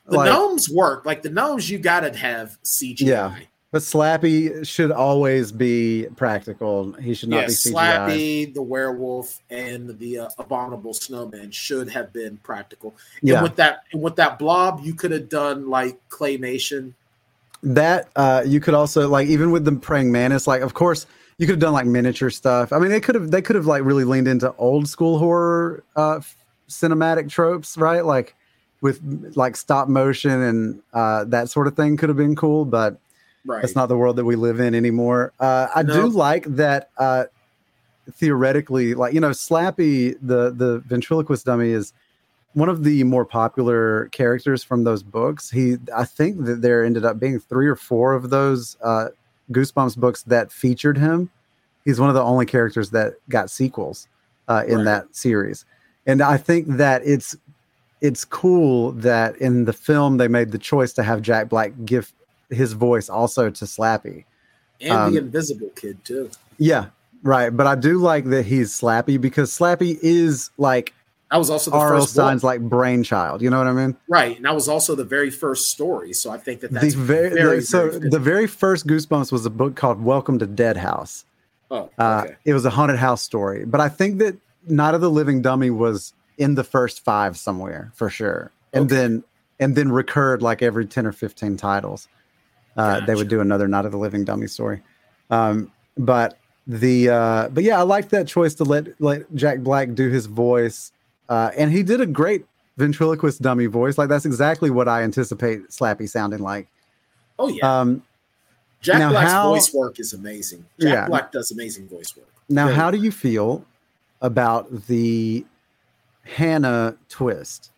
The Like- gnomes work. Like the gnomes, you gotta have CGI. Yeah. But Slappy should always be practical. He should not yeah, be CGI. Slappy, the werewolf, and the uh, abominable snowman should have been practical. Yeah. And with that, and with that blob, you could have done like claymation. That uh, you could also like even with the praying mantis, like of course you could have done like miniature stuff. I mean, they could have they could have like really leaned into old school horror uh, cinematic tropes, right? Like with like stop motion and uh, that sort of thing could have been cool, but Right. that's not the world that we live in anymore. Uh, I No. do like that. Uh, theoretically, like you know, Slappy, the the ventriloquist dummy, is one of the more popular characters from those books. He, I think that there ended up being three or four of those uh, Goosebumps books that featured him. He's one of the only characters that got sequels uh, in Right. that series, and I think that it's it's cool that in the film they made the choice to have Jack Black give his voice also to Slappy. and um, the invisible kid too. Yeah, right. But I do like that he's Slappy because Slappy is like That was also the R.L. first Stine's like brainchild. You know what I mean? right, and that was also the very first story. So I think that that's the very, very, the- so very the very first Goosebumps was a book called Welcome to Dead House. oh, Uh. It was a haunted house story, but I think that Night of the Living Dummy was in the first five somewhere for sure, and Okay. then and then recurred like every ten or fifteen titles. Uh, They would do another Night of the Living Dummy story, um, but the uh, but yeah, I like that choice to let let Jack Black do his voice, uh, and he did a great ventriloquist dummy voice. Like that's exactly what I anticipate Slappy sounding like. Oh yeah, Um, Jack now Black's how- voice work is amazing. Jack Yeah. Black does amazing voice work. Now, Very how do you feel about the Hannah twist?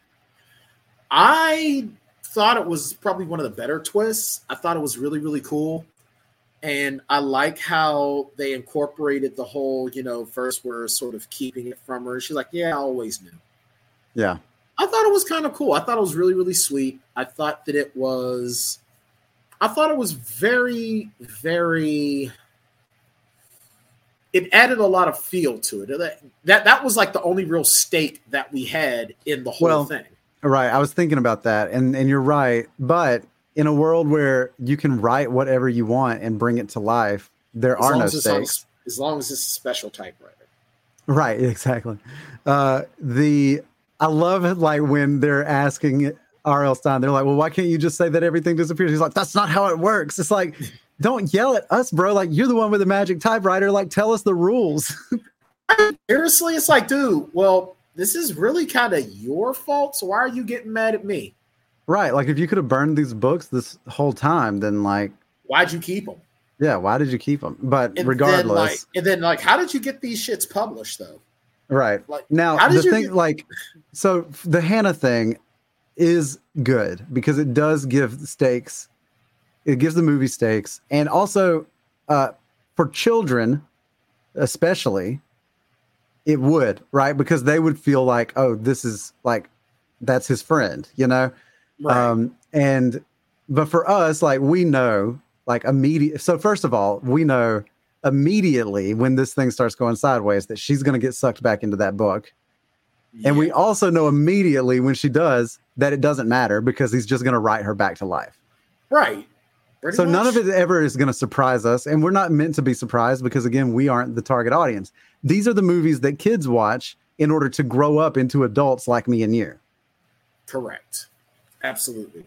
I thought it was probably one of the better twists. I thought it was really, really cool. And I like how they incorporated the whole, you know, first we're sort of keeping it from her. She's like, Yeah, I always knew. Yeah, I thought it was kind of cool. I thought it was really, really sweet. I thought that it was I thought it was very, very it added a lot of feel to it. That that, that was like the only real stake that we had in the whole Well, thing. Right. I was thinking about that, and and you're right. But in a world where you can write whatever you want and bring it to life, there As are no as stakes. as long as it's a special typewriter. Right, exactly. Uh, the I love it like when they're asking R.L. Stine, they're like, "Well, why can't you just say that everything disappears?" He's like, "That's not how it works." It's like, don't yell at us, bro. Like you're the one with the magic typewriter. Like tell us the rules. Seriously, it's like, dude, well, this is really kind of your fault. So why are you getting mad at me? right. Like if you could have burned these books this whole time, then like, Why'd you keep them? yeah, why did you keep them? But And regardless, then, like, and then like, how did you get these shits published though? Right. Like, now, how did the you thing, get- like, so the Hannah thing is good because it does give stakes. It gives the movie stakes, and also uh, for children, especially, it would right because they would feel like, oh, this is like that's his friend, you know. Right. Um, and but for us, like we know, like immediate. So first of all, we know immediately when this thing starts going sideways that she's going to get sucked back into that book. And we also know immediately when she does that it doesn't matter because he's just going to write her back to life. right. Pretty so none of it ever is going to surprise us. And we're not meant to be surprised because, again, we aren't the target audience. These are the movies that kids watch in order to grow up into adults like me and you. Correct. Absolutely.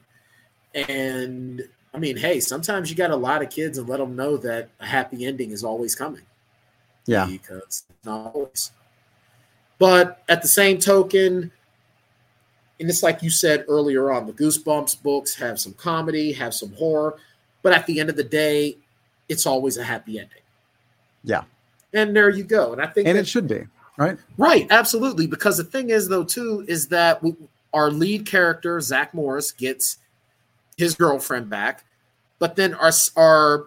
And I mean, hey, sometimes you got a lot of kids and let them know that a happy ending is always coming. Yeah. Because not always. But at the same token, and it's like you said earlier on, the Goosebumps books have some comedy, have some horror, but at the end of the day, it's always a happy ending. Yeah. And there you go. And I think And that- it should be, right? Right, absolutely. Because the thing is, though, too, is that we, our lead character Zach Morris gets his girlfriend back, but then our our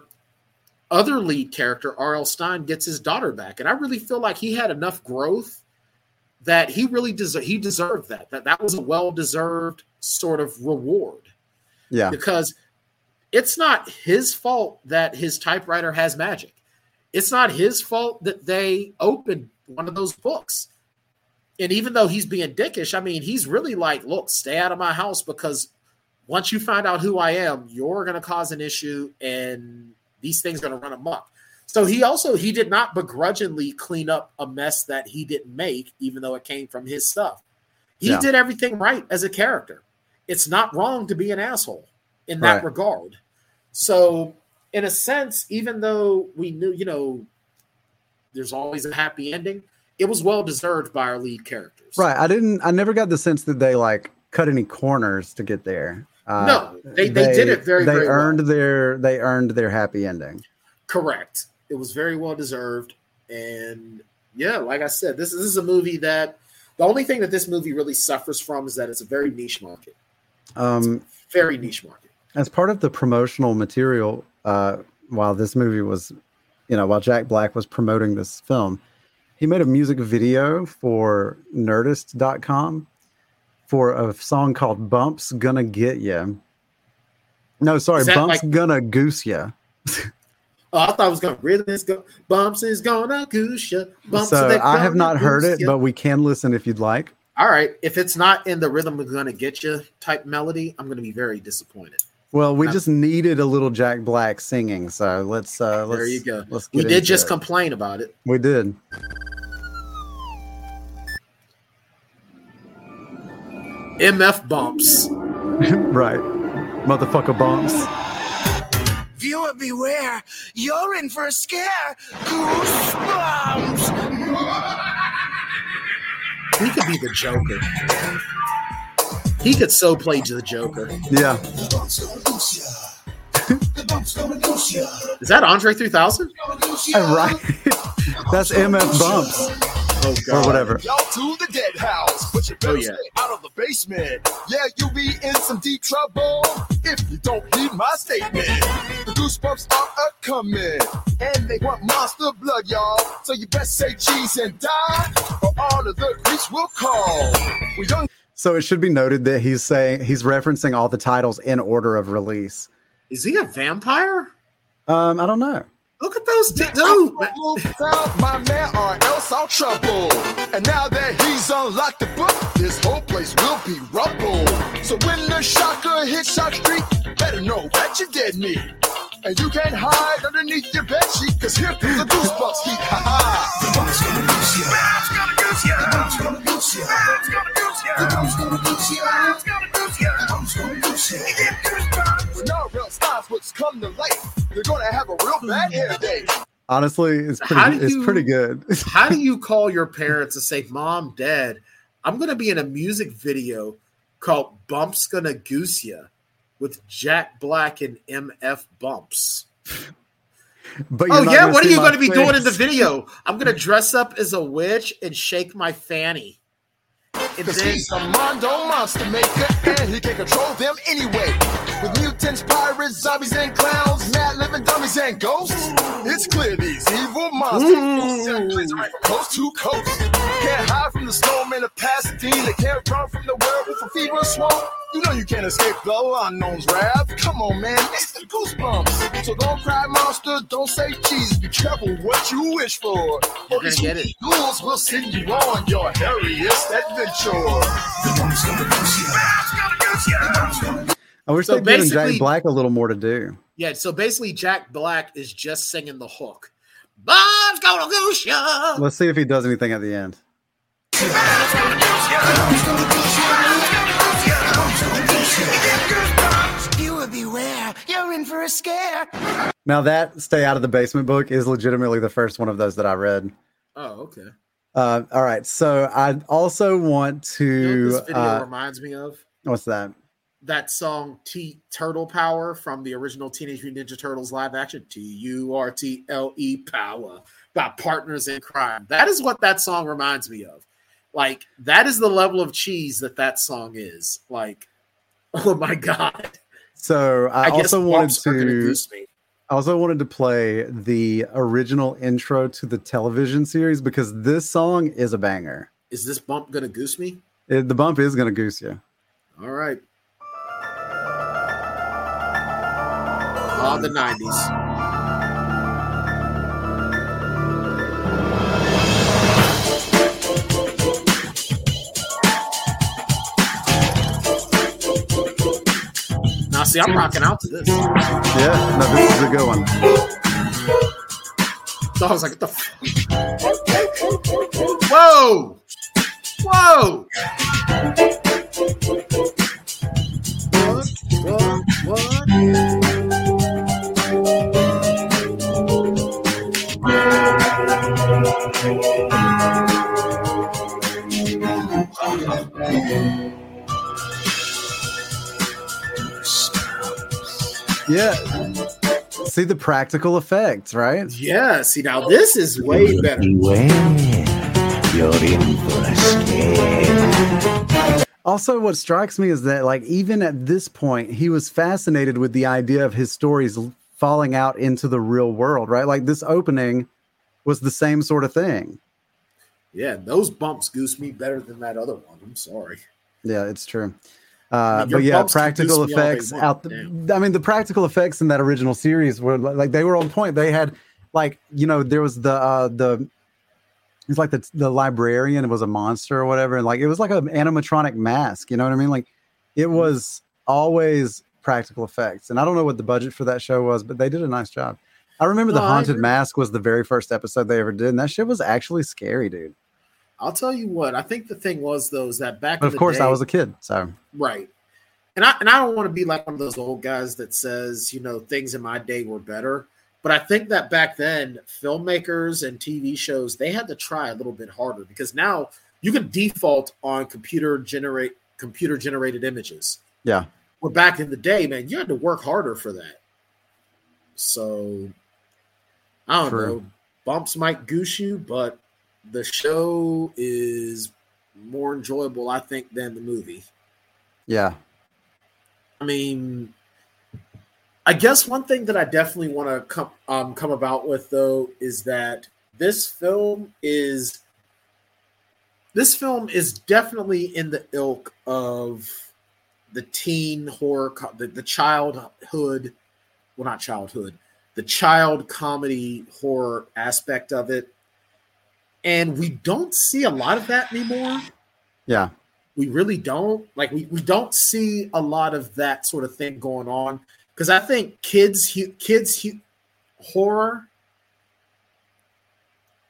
other lead character R.L. Stine gets his daughter back, and I really feel like he had enough growth that he really deserved. He deserved that. That that was a well deserved sort of reward Yeah. because it's not his fault that his typewriter has magic. It's not his fault that they opened one of those books. And even though he's being dickish, I mean, he's really like, look, stay out of my house because once you find out who I am, you're going to cause an issue and these things are going to run amok. So he also he did not begrudgingly clean up a mess that he didn't make, even though it came from his stuff. He Yeah. did everything right as a character. It's not wrong to be an asshole in that Right. regard. So, in a sense, even though we knew, you know, there's always a happy ending, it was well deserved by our lead characters. Right. I didn't, I never got the sense that they like cut any corners to get there. Uh, No, they, they, did it very, they very earned well. their they earned their happy ending. Correct. It was very well deserved. And yeah, like I said, this, this is a movie that the only thing that this movie really suffers from is that it's a very niche market. Um, Very niche market. As part of the promotional material, uh, while this movie was, you know, while Jack Black was promoting this film, he made a music video for Nerdist.com for a song called "Bumps Gonna Get Ya." No, sorry, "Bumps like- Gonna Goose Ya." Oh, I thought it was to rhythm is go bumps is gonna goose ya. Bumps so I have not heard it, ya. but we can listen if you'd like. all right. If it's not in the rhythm is gonna get you type melody, I'm gonna be very disappointed. Well, we No. just needed a little Jack Black singing, so let's. uh let's there you go. Let's We did just it. complain about it. We did. MF bumps. right, motherfucker bumps. Viewer beware, you're in for a scare. Goosebumps! He could be the Joker. He could so play to the Joker. Yeah, Is that Andre 3000? right. That's MF bumps Oh or whatever. Y'all to the dead house, but you better Oh, yeah. stay out of the basement. Yeah, you'll be in some deep trouble if you don't heed my statement. The goosebumps are a coming, and they want monster blood, y'all. So you best say cheese and die, or all of the creeps will call. We young So it should be noted that he's saying he's referencing all the titles in order of release. Is he a vampire? Um, I don't know. Look at those two. Dude, man. Move out, my man, or else I'll trouble. And now that he's unlocked the book, this whole place will be rubble. So when the shocker hits Shock Street, better know that you dead meat. And you can't hide underneath your bed sheet, cause here comes the goosebumps heat. Ha ha! When all real stars what's come to light, you're gonna have a real bad hair day. Honestly, it's pretty. do It's pretty good. How do you call your parents and say, Mom, Dad, I'm going to be in a music video called Bumps Gonna Goose Ya with Jack Black and MF Bumps? But Oh, you're not yeah. What are you going to be doing in the video? I'm going to dress up as a witch and shake my fanny. And Cause then, he's a Mondo monster maker, and he can control them anyway. With mutants, pirates, zombies, and clowns, mad living dummies and ghosts, it's clear these evil monsters right from coast to coast. Can't hide from the snowman of Pasadena, can't run from the werewolf of fever swamp. You know you can't escape the unknown's wrath. Come on, man, it's the goosebumps. So don't cry, monster, don't say Jesus. Be careful what you wish for. You're Or gonna these get it. ghouls will send you on your hairiest adventure. I wish So they'd given Jack Black a little more to do. yeah, so basically, Jack Black is just singing the hook. Bumps Gonna Goose Ya. Let's see if he does anything at the end. Viewer beware, you're in for a scare. Now that "Stay Out of the Basement" book is legitimately the first one of those that I read. Oh, okay. Uh, all right, so I also want You know to. this video uh, reminds me of? what's that? That song T Turtle Power from the original Teenage Mutant Ninja Turtles live action T U R T L E Power by Partners in Crime. That is what that song reminds me of. Like that is the level of cheese that that song is. Like, oh my god! So I, I, also wanted gonna to. I also wanted to play the original intro to the television series because this song is a banger. Is this bump gonna goose me? It- the bump is going to goose you. All right. Oh, the nineties. Now, see, I'm rocking out to this. Yeah, no, this is a good one. So I was like, what the f- Whoa! Whoa! What? What? What? Yeah. See the practical effects, right? Yeah, see, now this is way better. Also, what strikes me is that, like, even at this point, he was fascinated with the idea of his stories falling out into the real world, right? Like, this opening was the same sort of thing. Yeah, those bumps goose me better than that other one. I'm sorry. Yeah, it's true. Uh, mean, but yeah, practical goose me all day effects out. The, I mean, the practical effects in that original series were like they were on point. They had like you know there was the uh, the it's like the the librarian was a monster or whatever, and like it was like an animatronic mask. You know what I mean? Like it Mm-hmm. was always practical effects, and I don't know what the budget for that show was, but they did a nice job. I remember the haunted mask was the very first episode they ever did, and that shit was actually scary, dude. I'll tell you what. I think the thing was though is that back. But of course, I was a kid, so Right. And I and I don't want to be like one of those old guys that says, you know, things in my day were better. But I think that back then, filmmakers and TV shows, they had to try a little bit harder because now you can default on computer generate computer generated images. yeah. Where back in the day, man, you had to work harder for that. So I don't True. know. Bumps might goose you, but the show is more enjoyable, I think, than the movie. Yeah. I mean, I guess one thing that I definitely want to come um, come about with though is that this film is this film is definitely in the ilk of the teen horror, the, the childhood, well, not childhood, the child comedy horror aspect of it, and we don't see a lot of that anymore. Yeah. we really don't. Like we, we don't see a lot of that sort of thing going on. Because i think kids kids horror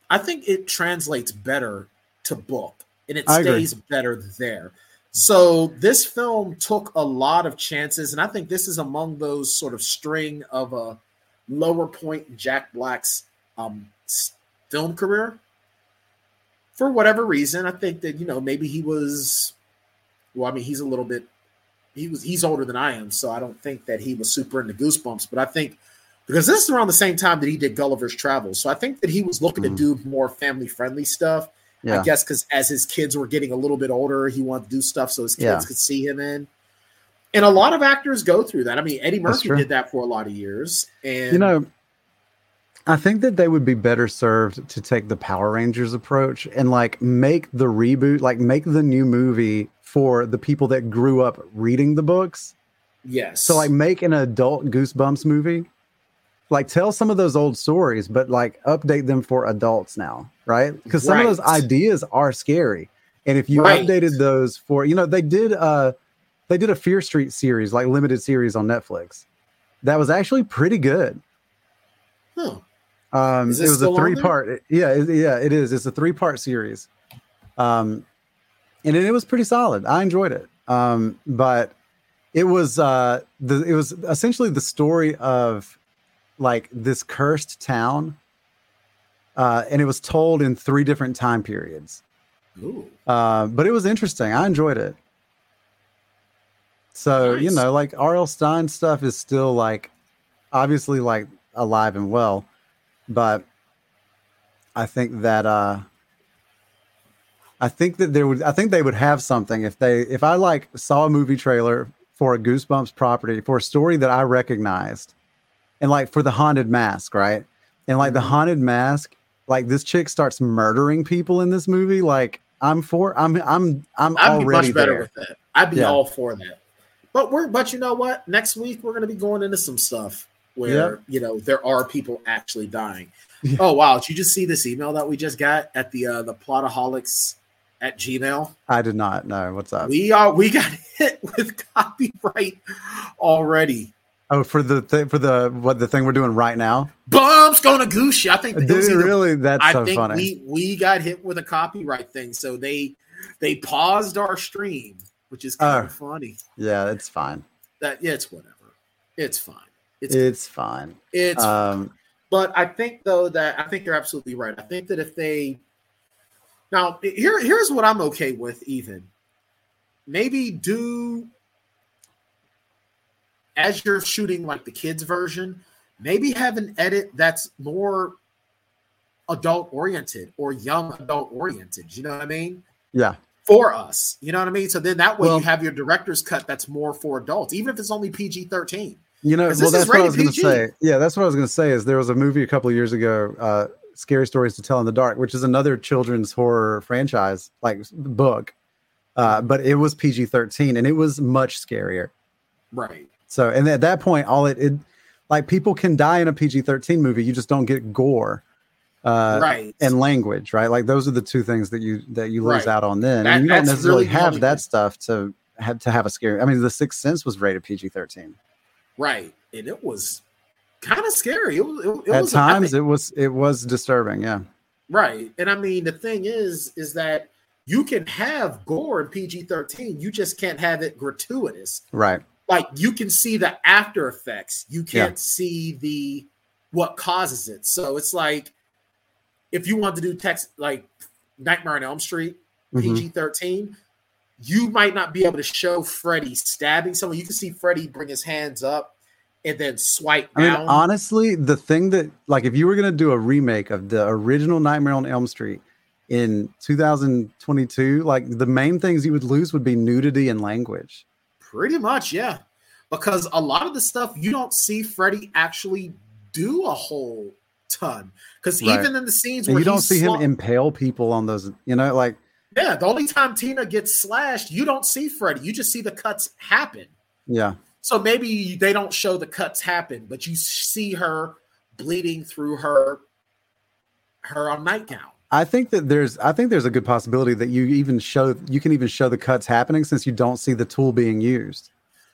i think it translates better to book and it stays better there. So this film took a lot of chances and i think this is among those sort of string of a lower point in jack black's um, film career for whatever reason i think that you know maybe he was well i mean he's a little bit he was he's older than i am so i don't think that he was super into goosebumps but i think because this is around the same time that he did gulliver's Travels, so i think that he was looking Mhm. to do more family friendly stuff Yeah. i guess because as his kids were getting a little bit older he wanted to do stuff so his kids Yeah. could see him in and a lot of actors go through that i mean eddie murphy did that for a lot of years and You know, I think that they would be better served to take the Power Rangers approach and like make the reboot, like make the new movie for the people that grew up reading the books. yes So like make an adult Goosebumps movie. Like tell some of those old stories, but like update them for adults now, right? Because some of those ideas are scary. And if you Right. updated those for, you know, they did uh they did a Fear Street series, like limited series on Netflix. That was actually pretty good. huh. Um, it was a three part. Yeah, it, yeah, it is. It's a three part series. Um, and it, it was pretty solid. I enjoyed it. Um, but it was uh, the it was essentially the story of like this cursed town, uh, and it was told in three different time periods. Ooh. Uh, but it was interesting. I enjoyed it. So you know, like R.L. Stine stuff is still like obviously like alive and well, but I think that uh I think that there would I think they would have something if they if I like saw a movie trailer for a Goosebumps property for a story that I recognized and like for the haunted mask, right? And like the Mhm. haunted mask, like this chick starts murdering people in this movie, like I'm for I'm I'm I'm I'd be already much better there. with that. I'd be Yeah. all for that. But we're but you know what? Next week we're gonna be going into some stuff where you know there are people actually dying. Yeah. Oh wow, did you just see this email that we just got at the uh the plotaholics at Gmail? I did not know what's up. We are we got hit with copyright already. oh, for the thing for the what the thing we're doing right now. Bumps gonna goose you. I think Did either- really? That's I so think funny. we we got hit with a copyright thing, so they they paused our stream, which is kind Oh. of funny. yeah, it's fine. That yeah, it's whatever. It's fine. It's It's fine. it's Um, but I think though that I think you're absolutely right. I think that if they now here here's what I'm okay with even maybe do as you're shooting like the kids version, maybe have an edit that's more adult oriented or young adult oriented. You know what I mean? yeah, For us, you know what I mean. So then that way Well- you have your director's cut that's more for adults, even if it's only PG thirteen. you know, well, that's what I was going to say. Yeah, that's what I was going to say. Is there was a movie a couple of years ago, uh, "Scary Stories to Tell in the Dark," which is another children's horror franchise, like book. uh, but it was PG thirteen, and it was much scarier. Right. So, and at that point, all it, it like people can die in a PG thirteen movie, you just don't get gore, uh, right. and language, right? Like those are the two things that you that you lose Right. out on then, That- and you don't necessarily really have that stuff to have to have a scary. I mean, The Sixth Sense was rated PG thirteen. Right. And it was kind of scary. It was, it, it At was times, it was it was disturbing. Yeah, Right. And I mean, the thing is, is that you can have gore in PG 13. You just can't have it gratuitous. right. Like you can see the after effects. You can't see the what causes it. So it's like if you want to do text like Nightmare on Elm Street, Mhm. PG 13, you might not be able to show Freddy stabbing someone. You can see Freddy bring his hands up and then swipe I mean, down. honestly, the thing that like if you were gonna do a remake of the original Nightmare on Elm Street in 2022, like the main things you would lose would be nudity and language. Pretty much, yeah. Because a lot of the stuff you don't see Freddy actually do a whole ton. Because Right. even in the scenes where you don't see him impale people on those, you know, like yeah, the only time Tina gets slashed, you don't see Freddy. You just see the cuts happen. yeah. So maybe they don't show the cuts happen, but you see her bleeding through her her um, nightgown. I think that there's I think there's a good possibility that you even show you can even show the cuts happening since you don't see the tool being used.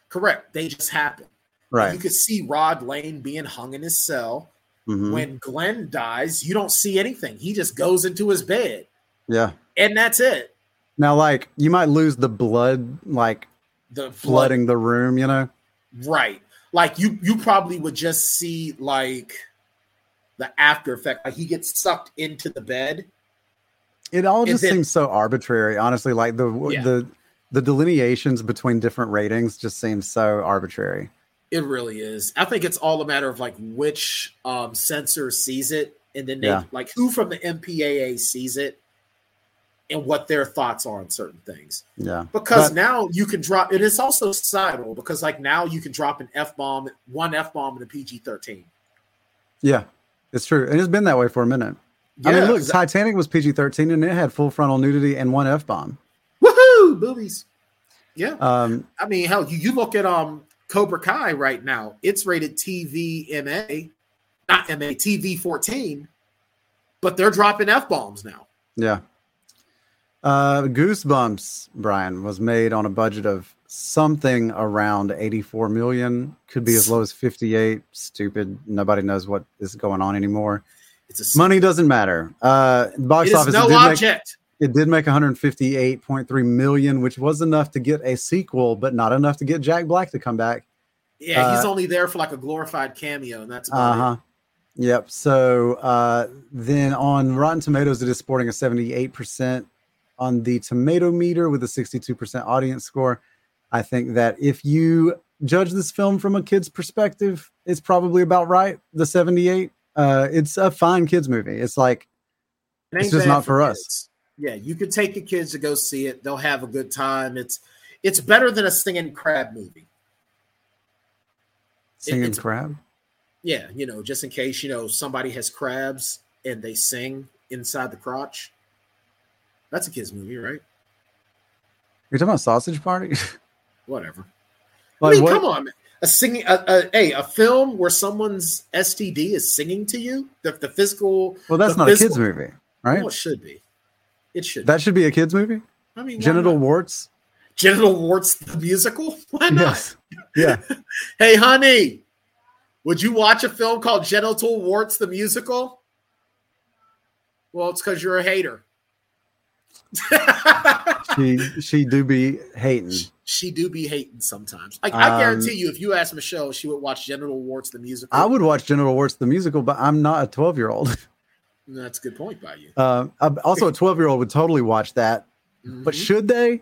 Correct. They just happen. Right. You could see Rod Lane being hung in his cell. Mhm. When Glenn dies, you don't see anything. He just goes into his bed. Yeah. And that's it. Now like you might lose the blood like The blood flooding the room, you know? Right. Like you you probably would just see like the after effect. Like he gets sucked into the bed. It all just then- seems so arbitrary, honestly. Like the Yeah. the the delineations between different ratings just seem so arbitrary. It really is. I think it's all a matter of like which um censor sees it and then they Yeah. like who from the MPAA sees it and what their thoughts are on certain things. Yeah. Because But- now you can drop and it is also societal because like now you can drop an F bomb, one F bomb in a PG 13. Yeah, it's true. And it's been that way for a minute. I mean, look, exa- Titanic was PG 13 and it had full frontal nudity and one F bomb. Woohoo! Boobies. Yeah. Um, I mean, hell, you, you look at um Cobra Kai right now. It's rated TVMA, not MA, TV 14, but they're dropping F bombs now. yeah. Uh, Goosebumps, Brian, was made on a budget of something around 84 million. Could be as low as 58. Stupid. Nobody knows what is going on anymore. It's a Money doesn't matter. Uh, box office. no did make, object. It did make 158.3 million, which was enough to get a sequel, but not enough to get Jack Black to come back. Yeah, he's Uh, only there for like a glorified cameo, and that's about Uh it. huh. Yep. So uh, then on Rotten Tomatoes, it is sporting a 78% on the tomato meter with a 62% audience score. I think that if you judge this film from a kid's perspective, it's probably about right. The 78. Uh, it's a fine kids movie. It's like It it's just not for us. Yeah, you could take your kids to go see it. They'll have a good time. It's it's better than a singing crab movie. singing it's- crab. Yeah, you know, just in case you know somebody has crabs and they sing inside the crotch. That's a kids movie, right? You're talking about Sausage Party? Whatever. like I mean, what? come on, man. A singing, a, a, hey, a film where someone's STD is singing to you, the, the physical. Well, that's not a kids movie, right? Well, it should be. It should. That should be a kids movie. I mean, Genital not? warts. genital warts the musical. Why not? Yes. Yeah. Hey, honey, would you watch a film called Genital Warts the musical? Well, it's because you're a hater. she she do be hating. she do be hating sometimes. Like I Um, guarantee you, if you asked Michelle, she would watch Genital Warts the musical. I would watch Genital Warts the musical, but I'm not a 12 year old. That's a good point by you. Uh, also, a 12 year old would totally watch that. But Mhm. should they?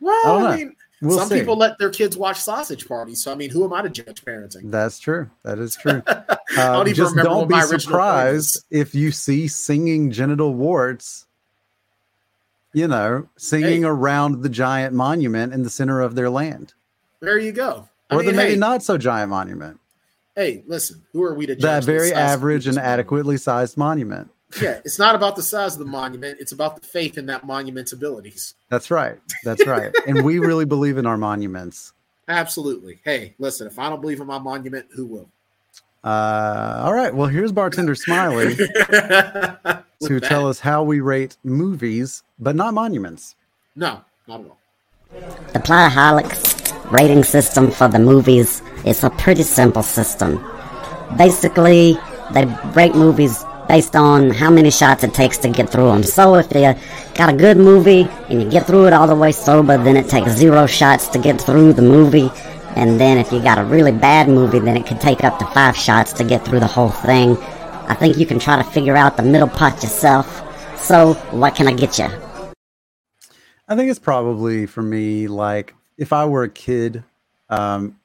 well, I don't I, mean, We'll some see. people let their kids watch Sausage Party. So I mean, who am I to judge parenting? That's true. That is true. I Uh, don't even just don't be surprised if you see singing genital warts, you know, singing Hey. around the giant monument in the center of their land. There you go. I Or mean, the maybe hey, not so giant monument. Hey, listen, who are we to judge That the very size average and people's adequately sized monument. Yeah, it's not about the size of the monument. It's about the faith in that monument's abilities. That's right. That's right. and we really believe in our monuments. Absolutely. Hey, listen, if I don't believe in my monument, who will? Uh, all right. Well, here's bartender Smiley to With tell us how we rate movies, but not monuments. No, not at all. The Plotaholics rating system for the movies is a pretty simple system. Basically, they rate movies based on how many shots it takes to get through them. So if you got a good movie and you get through it all the way sober, then it takes zero shots to get through the movie. And then if you got a really bad movie, then it could take up to five shots to get through the whole thing. I think you can try to figure out the middle part yourself. So, what can I get you? I think it's probably for me like if I were a kid, um,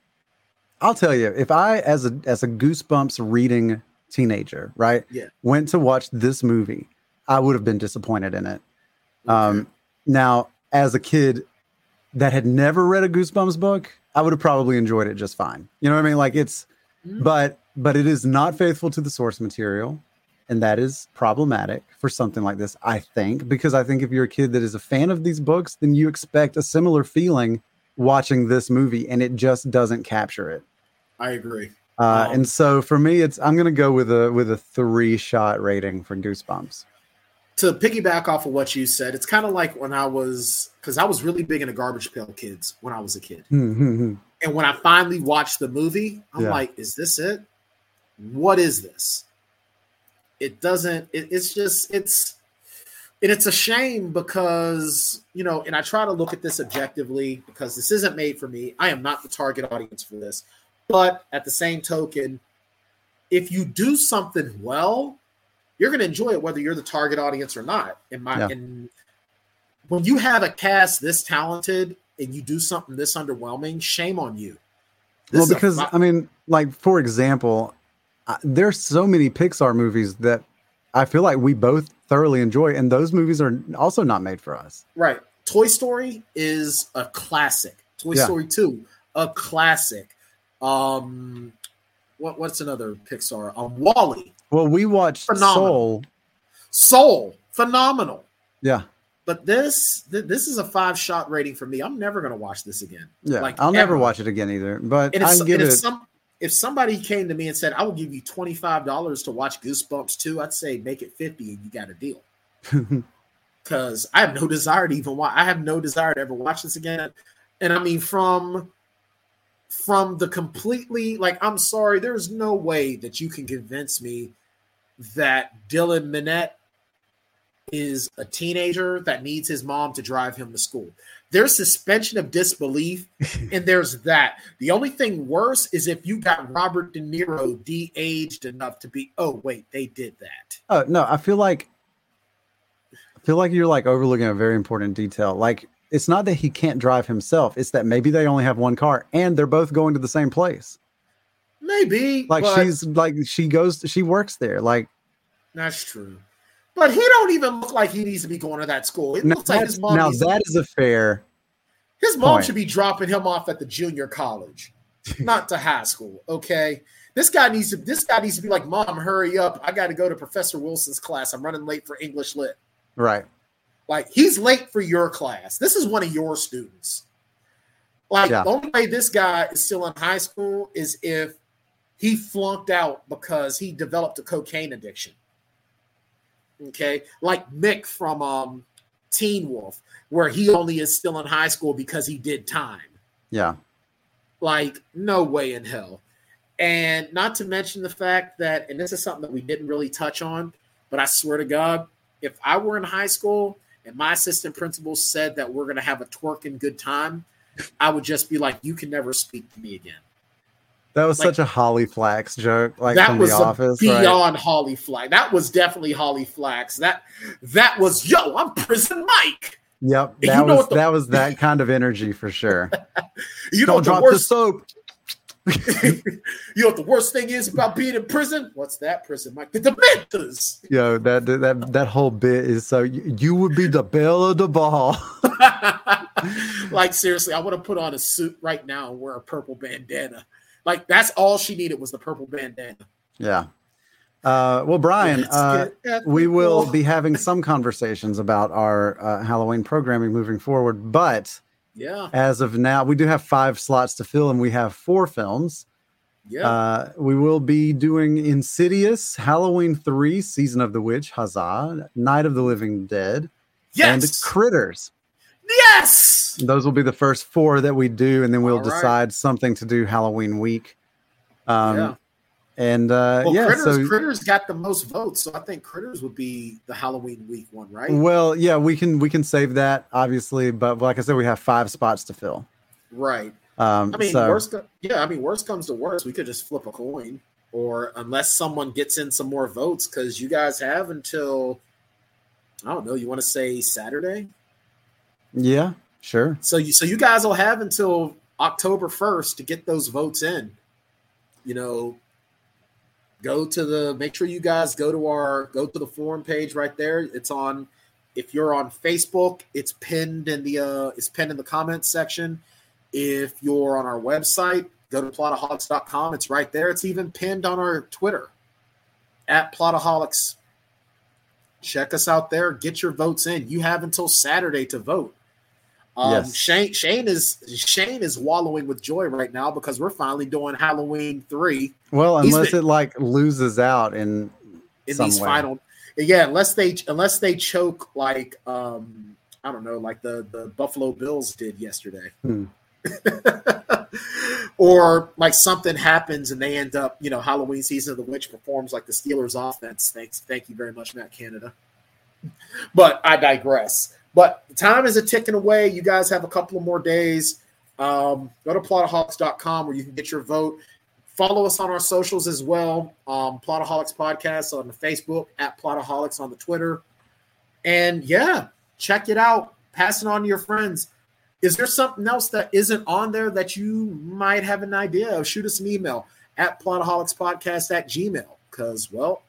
I'll tell you, if I as a as a goosebumps reading teenager, right, Yeah. went to watch this movie, I would have been disappointed in it. Um, now, as a kid that had never read a Goosebumps book, I would have probably enjoyed it just fine. You know what I mean? Like it's, but but it is not faithful to the source material, and that is problematic for something like this. I think because I think if you're a kid that is a fan of these books, then you expect a similar feeling watching this movie, and it just doesn't capture it. I agree. Uh, Um, and so for me, it's I'm gonna go with a with a three shot rating for Goosebumps. to piggyback off of what you said, it's kind of like when I was because I was really big into Garbage Pail Kids when I was a kid, Hmm, and when I finally watched the movie, I'm Yeah. like, "Is this it? What is this?" It doesn't. It, it's just it's and it's a shame because you know, and I try to look at this objectively because this isn't made for me. I am not the target audience for this, but at the same token, if you do something well, you're going to enjoy it whether you're the target audience or not. In my, Yeah. in, when you have a cast this talented and you do something this underwhelming, shame on you. This well, because fi- I mean, like for example, there's so many Pixar movies that I feel like we both thoroughly enjoy, and those movies are also not made for us. right, Toy Story is a classic. Toy Yeah. Story Two, a classic. Um, what what's another Pixar? Um, WALL-E, Well, we watched Phenomenal. Soul. Soul, phenomenal. Yeah, But this th- this is a five shot rating for me. I'm never to watch this again. yeah. Like, I'll never watch it again either. But I give it. some if somebody came to me and said, "I will give you twenty five dollars to watch Goosebumps 2, I'd say make it fifty and you got a deal. Because I have no desire to even watch. I have no desire to ever watch this again. And I mean, from from the completely like, I'm sorry, there's no way that you can convince me that Dylan Minnette is a teenager that needs his mom to drive him to school. There's suspension of disbelief, and there's that. The only thing worse is if you got Robert De Niro de-aged enough to be, oh wait, they did that. Oh no, I feel like I feel like you're like overlooking a very important detail. Like it's not that he can't drive himself; it's that maybe they only have one car and they're both going to the same place. Maybe, Like she's like she goes, she works there. Like that's true. But he don't even look like he needs to be going to that school. It now, looks like his mom. now that is a fair. his mom point. should be dropping him off at the junior college, not to high school. Okay, this guy needs to. This guy needs to be like, "Mom, hurry up! I got to go to Professor Wilson's class. I'm running late for English lit." Right. Like he's late for your class. This is one of your students. Like Yeah. the only way this guy is still in high school is if he flunked out because he developed a cocaine addiction. Okay, like Mick from um, Teen Wolf, where he only is still in high school because he did time. Yeah. Like, no way in hell. And not to mention the fact that, and this is something that we didn't really touch on, but I swear to God, if I were in high school and my assistant principal said that we're going to have a twerking good time, I would just be like, you can never speak to me again. That was Like- such a Holly Flax joke, like that from was The Office. right? beyond Holly Flax. That was definitely Holly Flax. That that was yo, I'm prison Mike. Yep, You that know was the- that was that kind of energy for sure. You Don't the drop worst the soap. you know what the worst thing is about being in prison? What's that prison, Mike? The Dementors. Yo, that that that whole bit is so. You, you would be the belle of the ball. like seriously, I want to put on a suit right now and wear a purple bandana. Like that's all she needed was the purple bandana. yeah. Uh, well, Brian, uh, we will be having some conversations about our uh, Halloween programming moving forward. But Yeah, as of now, we do have five slots to fill, and we have four films. yeah. Uh, we will be doing Insidious, Halloween 3, Season of the Witch, Huzzah, Night of the Living Dead, yes! and Critters. Yes. Those will be the first four that we do, and then we'll right. decide something to do Halloween week. Um, yeah. And uh, Well, yeah, Critters, so Critters got the most votes, so I think Critters would be the Halloween week one, right? well, yeah, we can we can save that obviously, but like I said, we have five spots to fill. Right. Um, I mean, so worst. Yeah, I mean, worst comes to worst, we could just flip a coin, or unless someone gets in some more votes, because you guys have until I don't know. You want to say Saturday? Yeah, sure. So you so you guys will have until October first to get those votes in. You know, go to the make sure you guys go to our go to the forum page right there. It's on if you're on Facebook, it's pinned in the uh it's pinned in the comments section. If you're on our website, go to plotaholics.com. It's right there. It's even pinned on our Twitter at plotaholics. Check us out there. Get your votes in. You have until Saturday to vote. Um, Yes. Shane Shane is Shane is wallowing with joy right now because we're finally doing Halloween three Well, unless been- it like loses out in in these way. final. Yeah, unless they unless they choke like um I don't know like the the Buffalo Bills did yesterday. Hmm. or like something happens and they end up, you know, Halloween season of the witch performs like the Steelers offense. Thanks, thank you very much, Matt Canada. But I digress. But time is a ticking away. You guys have a couple of more days. Um, go to plotaholics.com where you can get your vote. Follow us on our socials as well. Um, Plotaholics Podcast on the Facebook, at Plotaholics on the Twitter. And yeah, check it out. Pass it on to your friends. Is there something else that isn't on there that you might have an idea of? Shoot us an email at plotaholics.podcast at gmail. Because, well,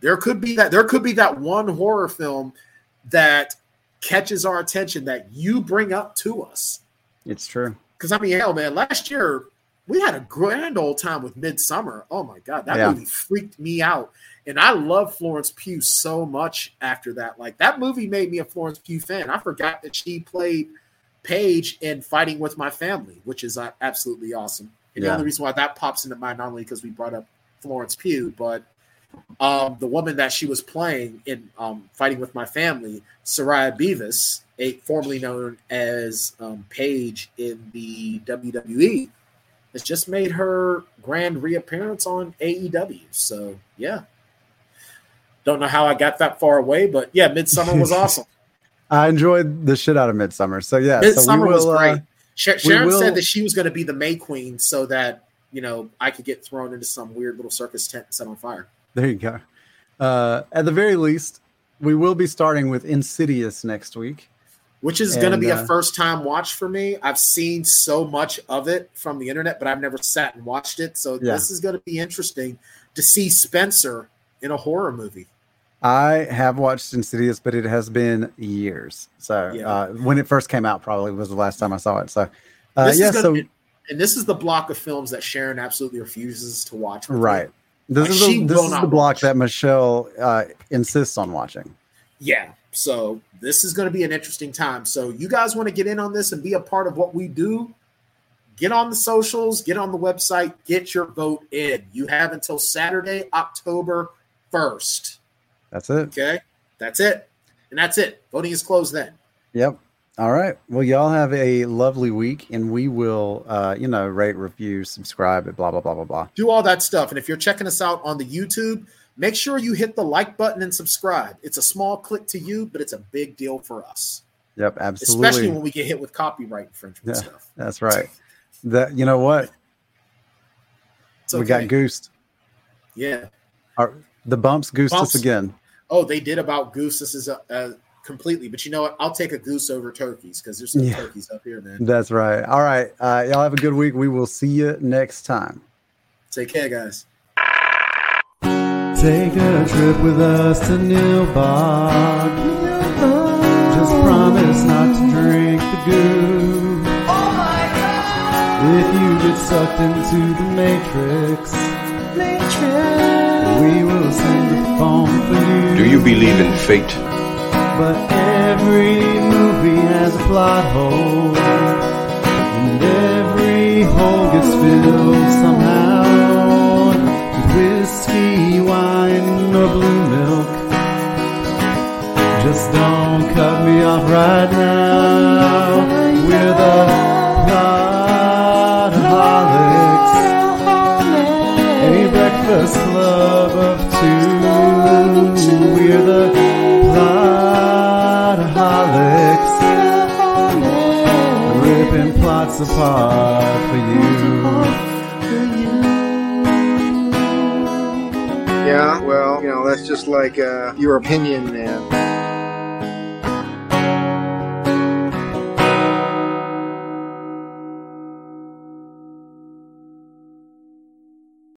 there could be that there could be that one horror film that catches our attention that you bring up to us. It's true. Because I mean, hell, man, last year we had a grand old time with Midsommar. Oh my god, that Yeah. movie freaked me out, and I love Florence Pugh so much. After that, like that movie made me a Florence Pugh fan. I forgot that she played Paige in Fighting with My Family, which is uh, absolutely awesome. And the only reason why that pops into mind not only because we brought up Florence Pugh, but um, the woman that she was playing in um, Fighting with My Family, Saraya Bevis, a, formerly known as um, Paige in the WWE, has just made her grand reappearance on AEW. So, yeah. Don't know how I got that far away, but yeah, Midsommar was awesome. I enjoyed the shit out of Midsommar. So yeah, Midsommar so we was will, great. uh, we Sharon will- said that she was going to be the May Queen so that, you know, I could get thrown into some weird little circus tent and set on fire. There you go. Uh, at the very least, we will be starting with Insidious next week. which is going to be uh, a first time watch for me. I've seen so much of it from the internet, but I've never sat and watched it. So Yeah. this is going to be interesting to see Spencer in a horror movie. I have watched Insidious, but it has been years. So Yeah. uh, when it first came out, probably was the last time I saw it. So uh, yeah, so be- and this is the block of films that Sharon absolutely refuses to watch. Right. me. This Like, is the, this is the block watch. that Michelle uh, insists on watching. Yeah. So this is going to be an interesting time. So you guys want to get in on this and be a part of what we do? Get on the socials, get on the website, get your vote in. You have until Saturday, October 1st. That's it. Okay. That's it. And that's it. Voting is closed then. Yep. All right. Well, y'all have a lovely week, and we will, uh, you know, rate, review, subscribe, and blah blah blah blah blah. Do all that stuff. And if you're checking us out on the YouTube, make sure you hit the like button and subscribe. It's a small click to you, but it's a big deal for us. Yep, absolutely. Especially when we get hit with copyright infringement Yeah. stuff. That's right. That you know what It's we got okay. goosed. Yeah. Our, the bumps goosed Bumps. us again. Oh, they did about goose. This is a, uh completely. But you know what? I'll take a goose over turkeys because there's some Yeah. turkeys up here, man. That's right. All right. Uh, y'all have a good week. We will see you next time. Take care, guys. Take a trip with us to Nilbog. Just promise not to drink the goo. Oh my god! If you get sucked into the matrix, matrix, We will sing the phone for you. Do you believe in fate? But every movie has a plot hole. And every hole gets filled somehow. With whiskey, wine, or blue milk. Just don't cut me off right now. We're the Plots apart for you. Yeah, well, you know, that's just like uh, your opinion, man.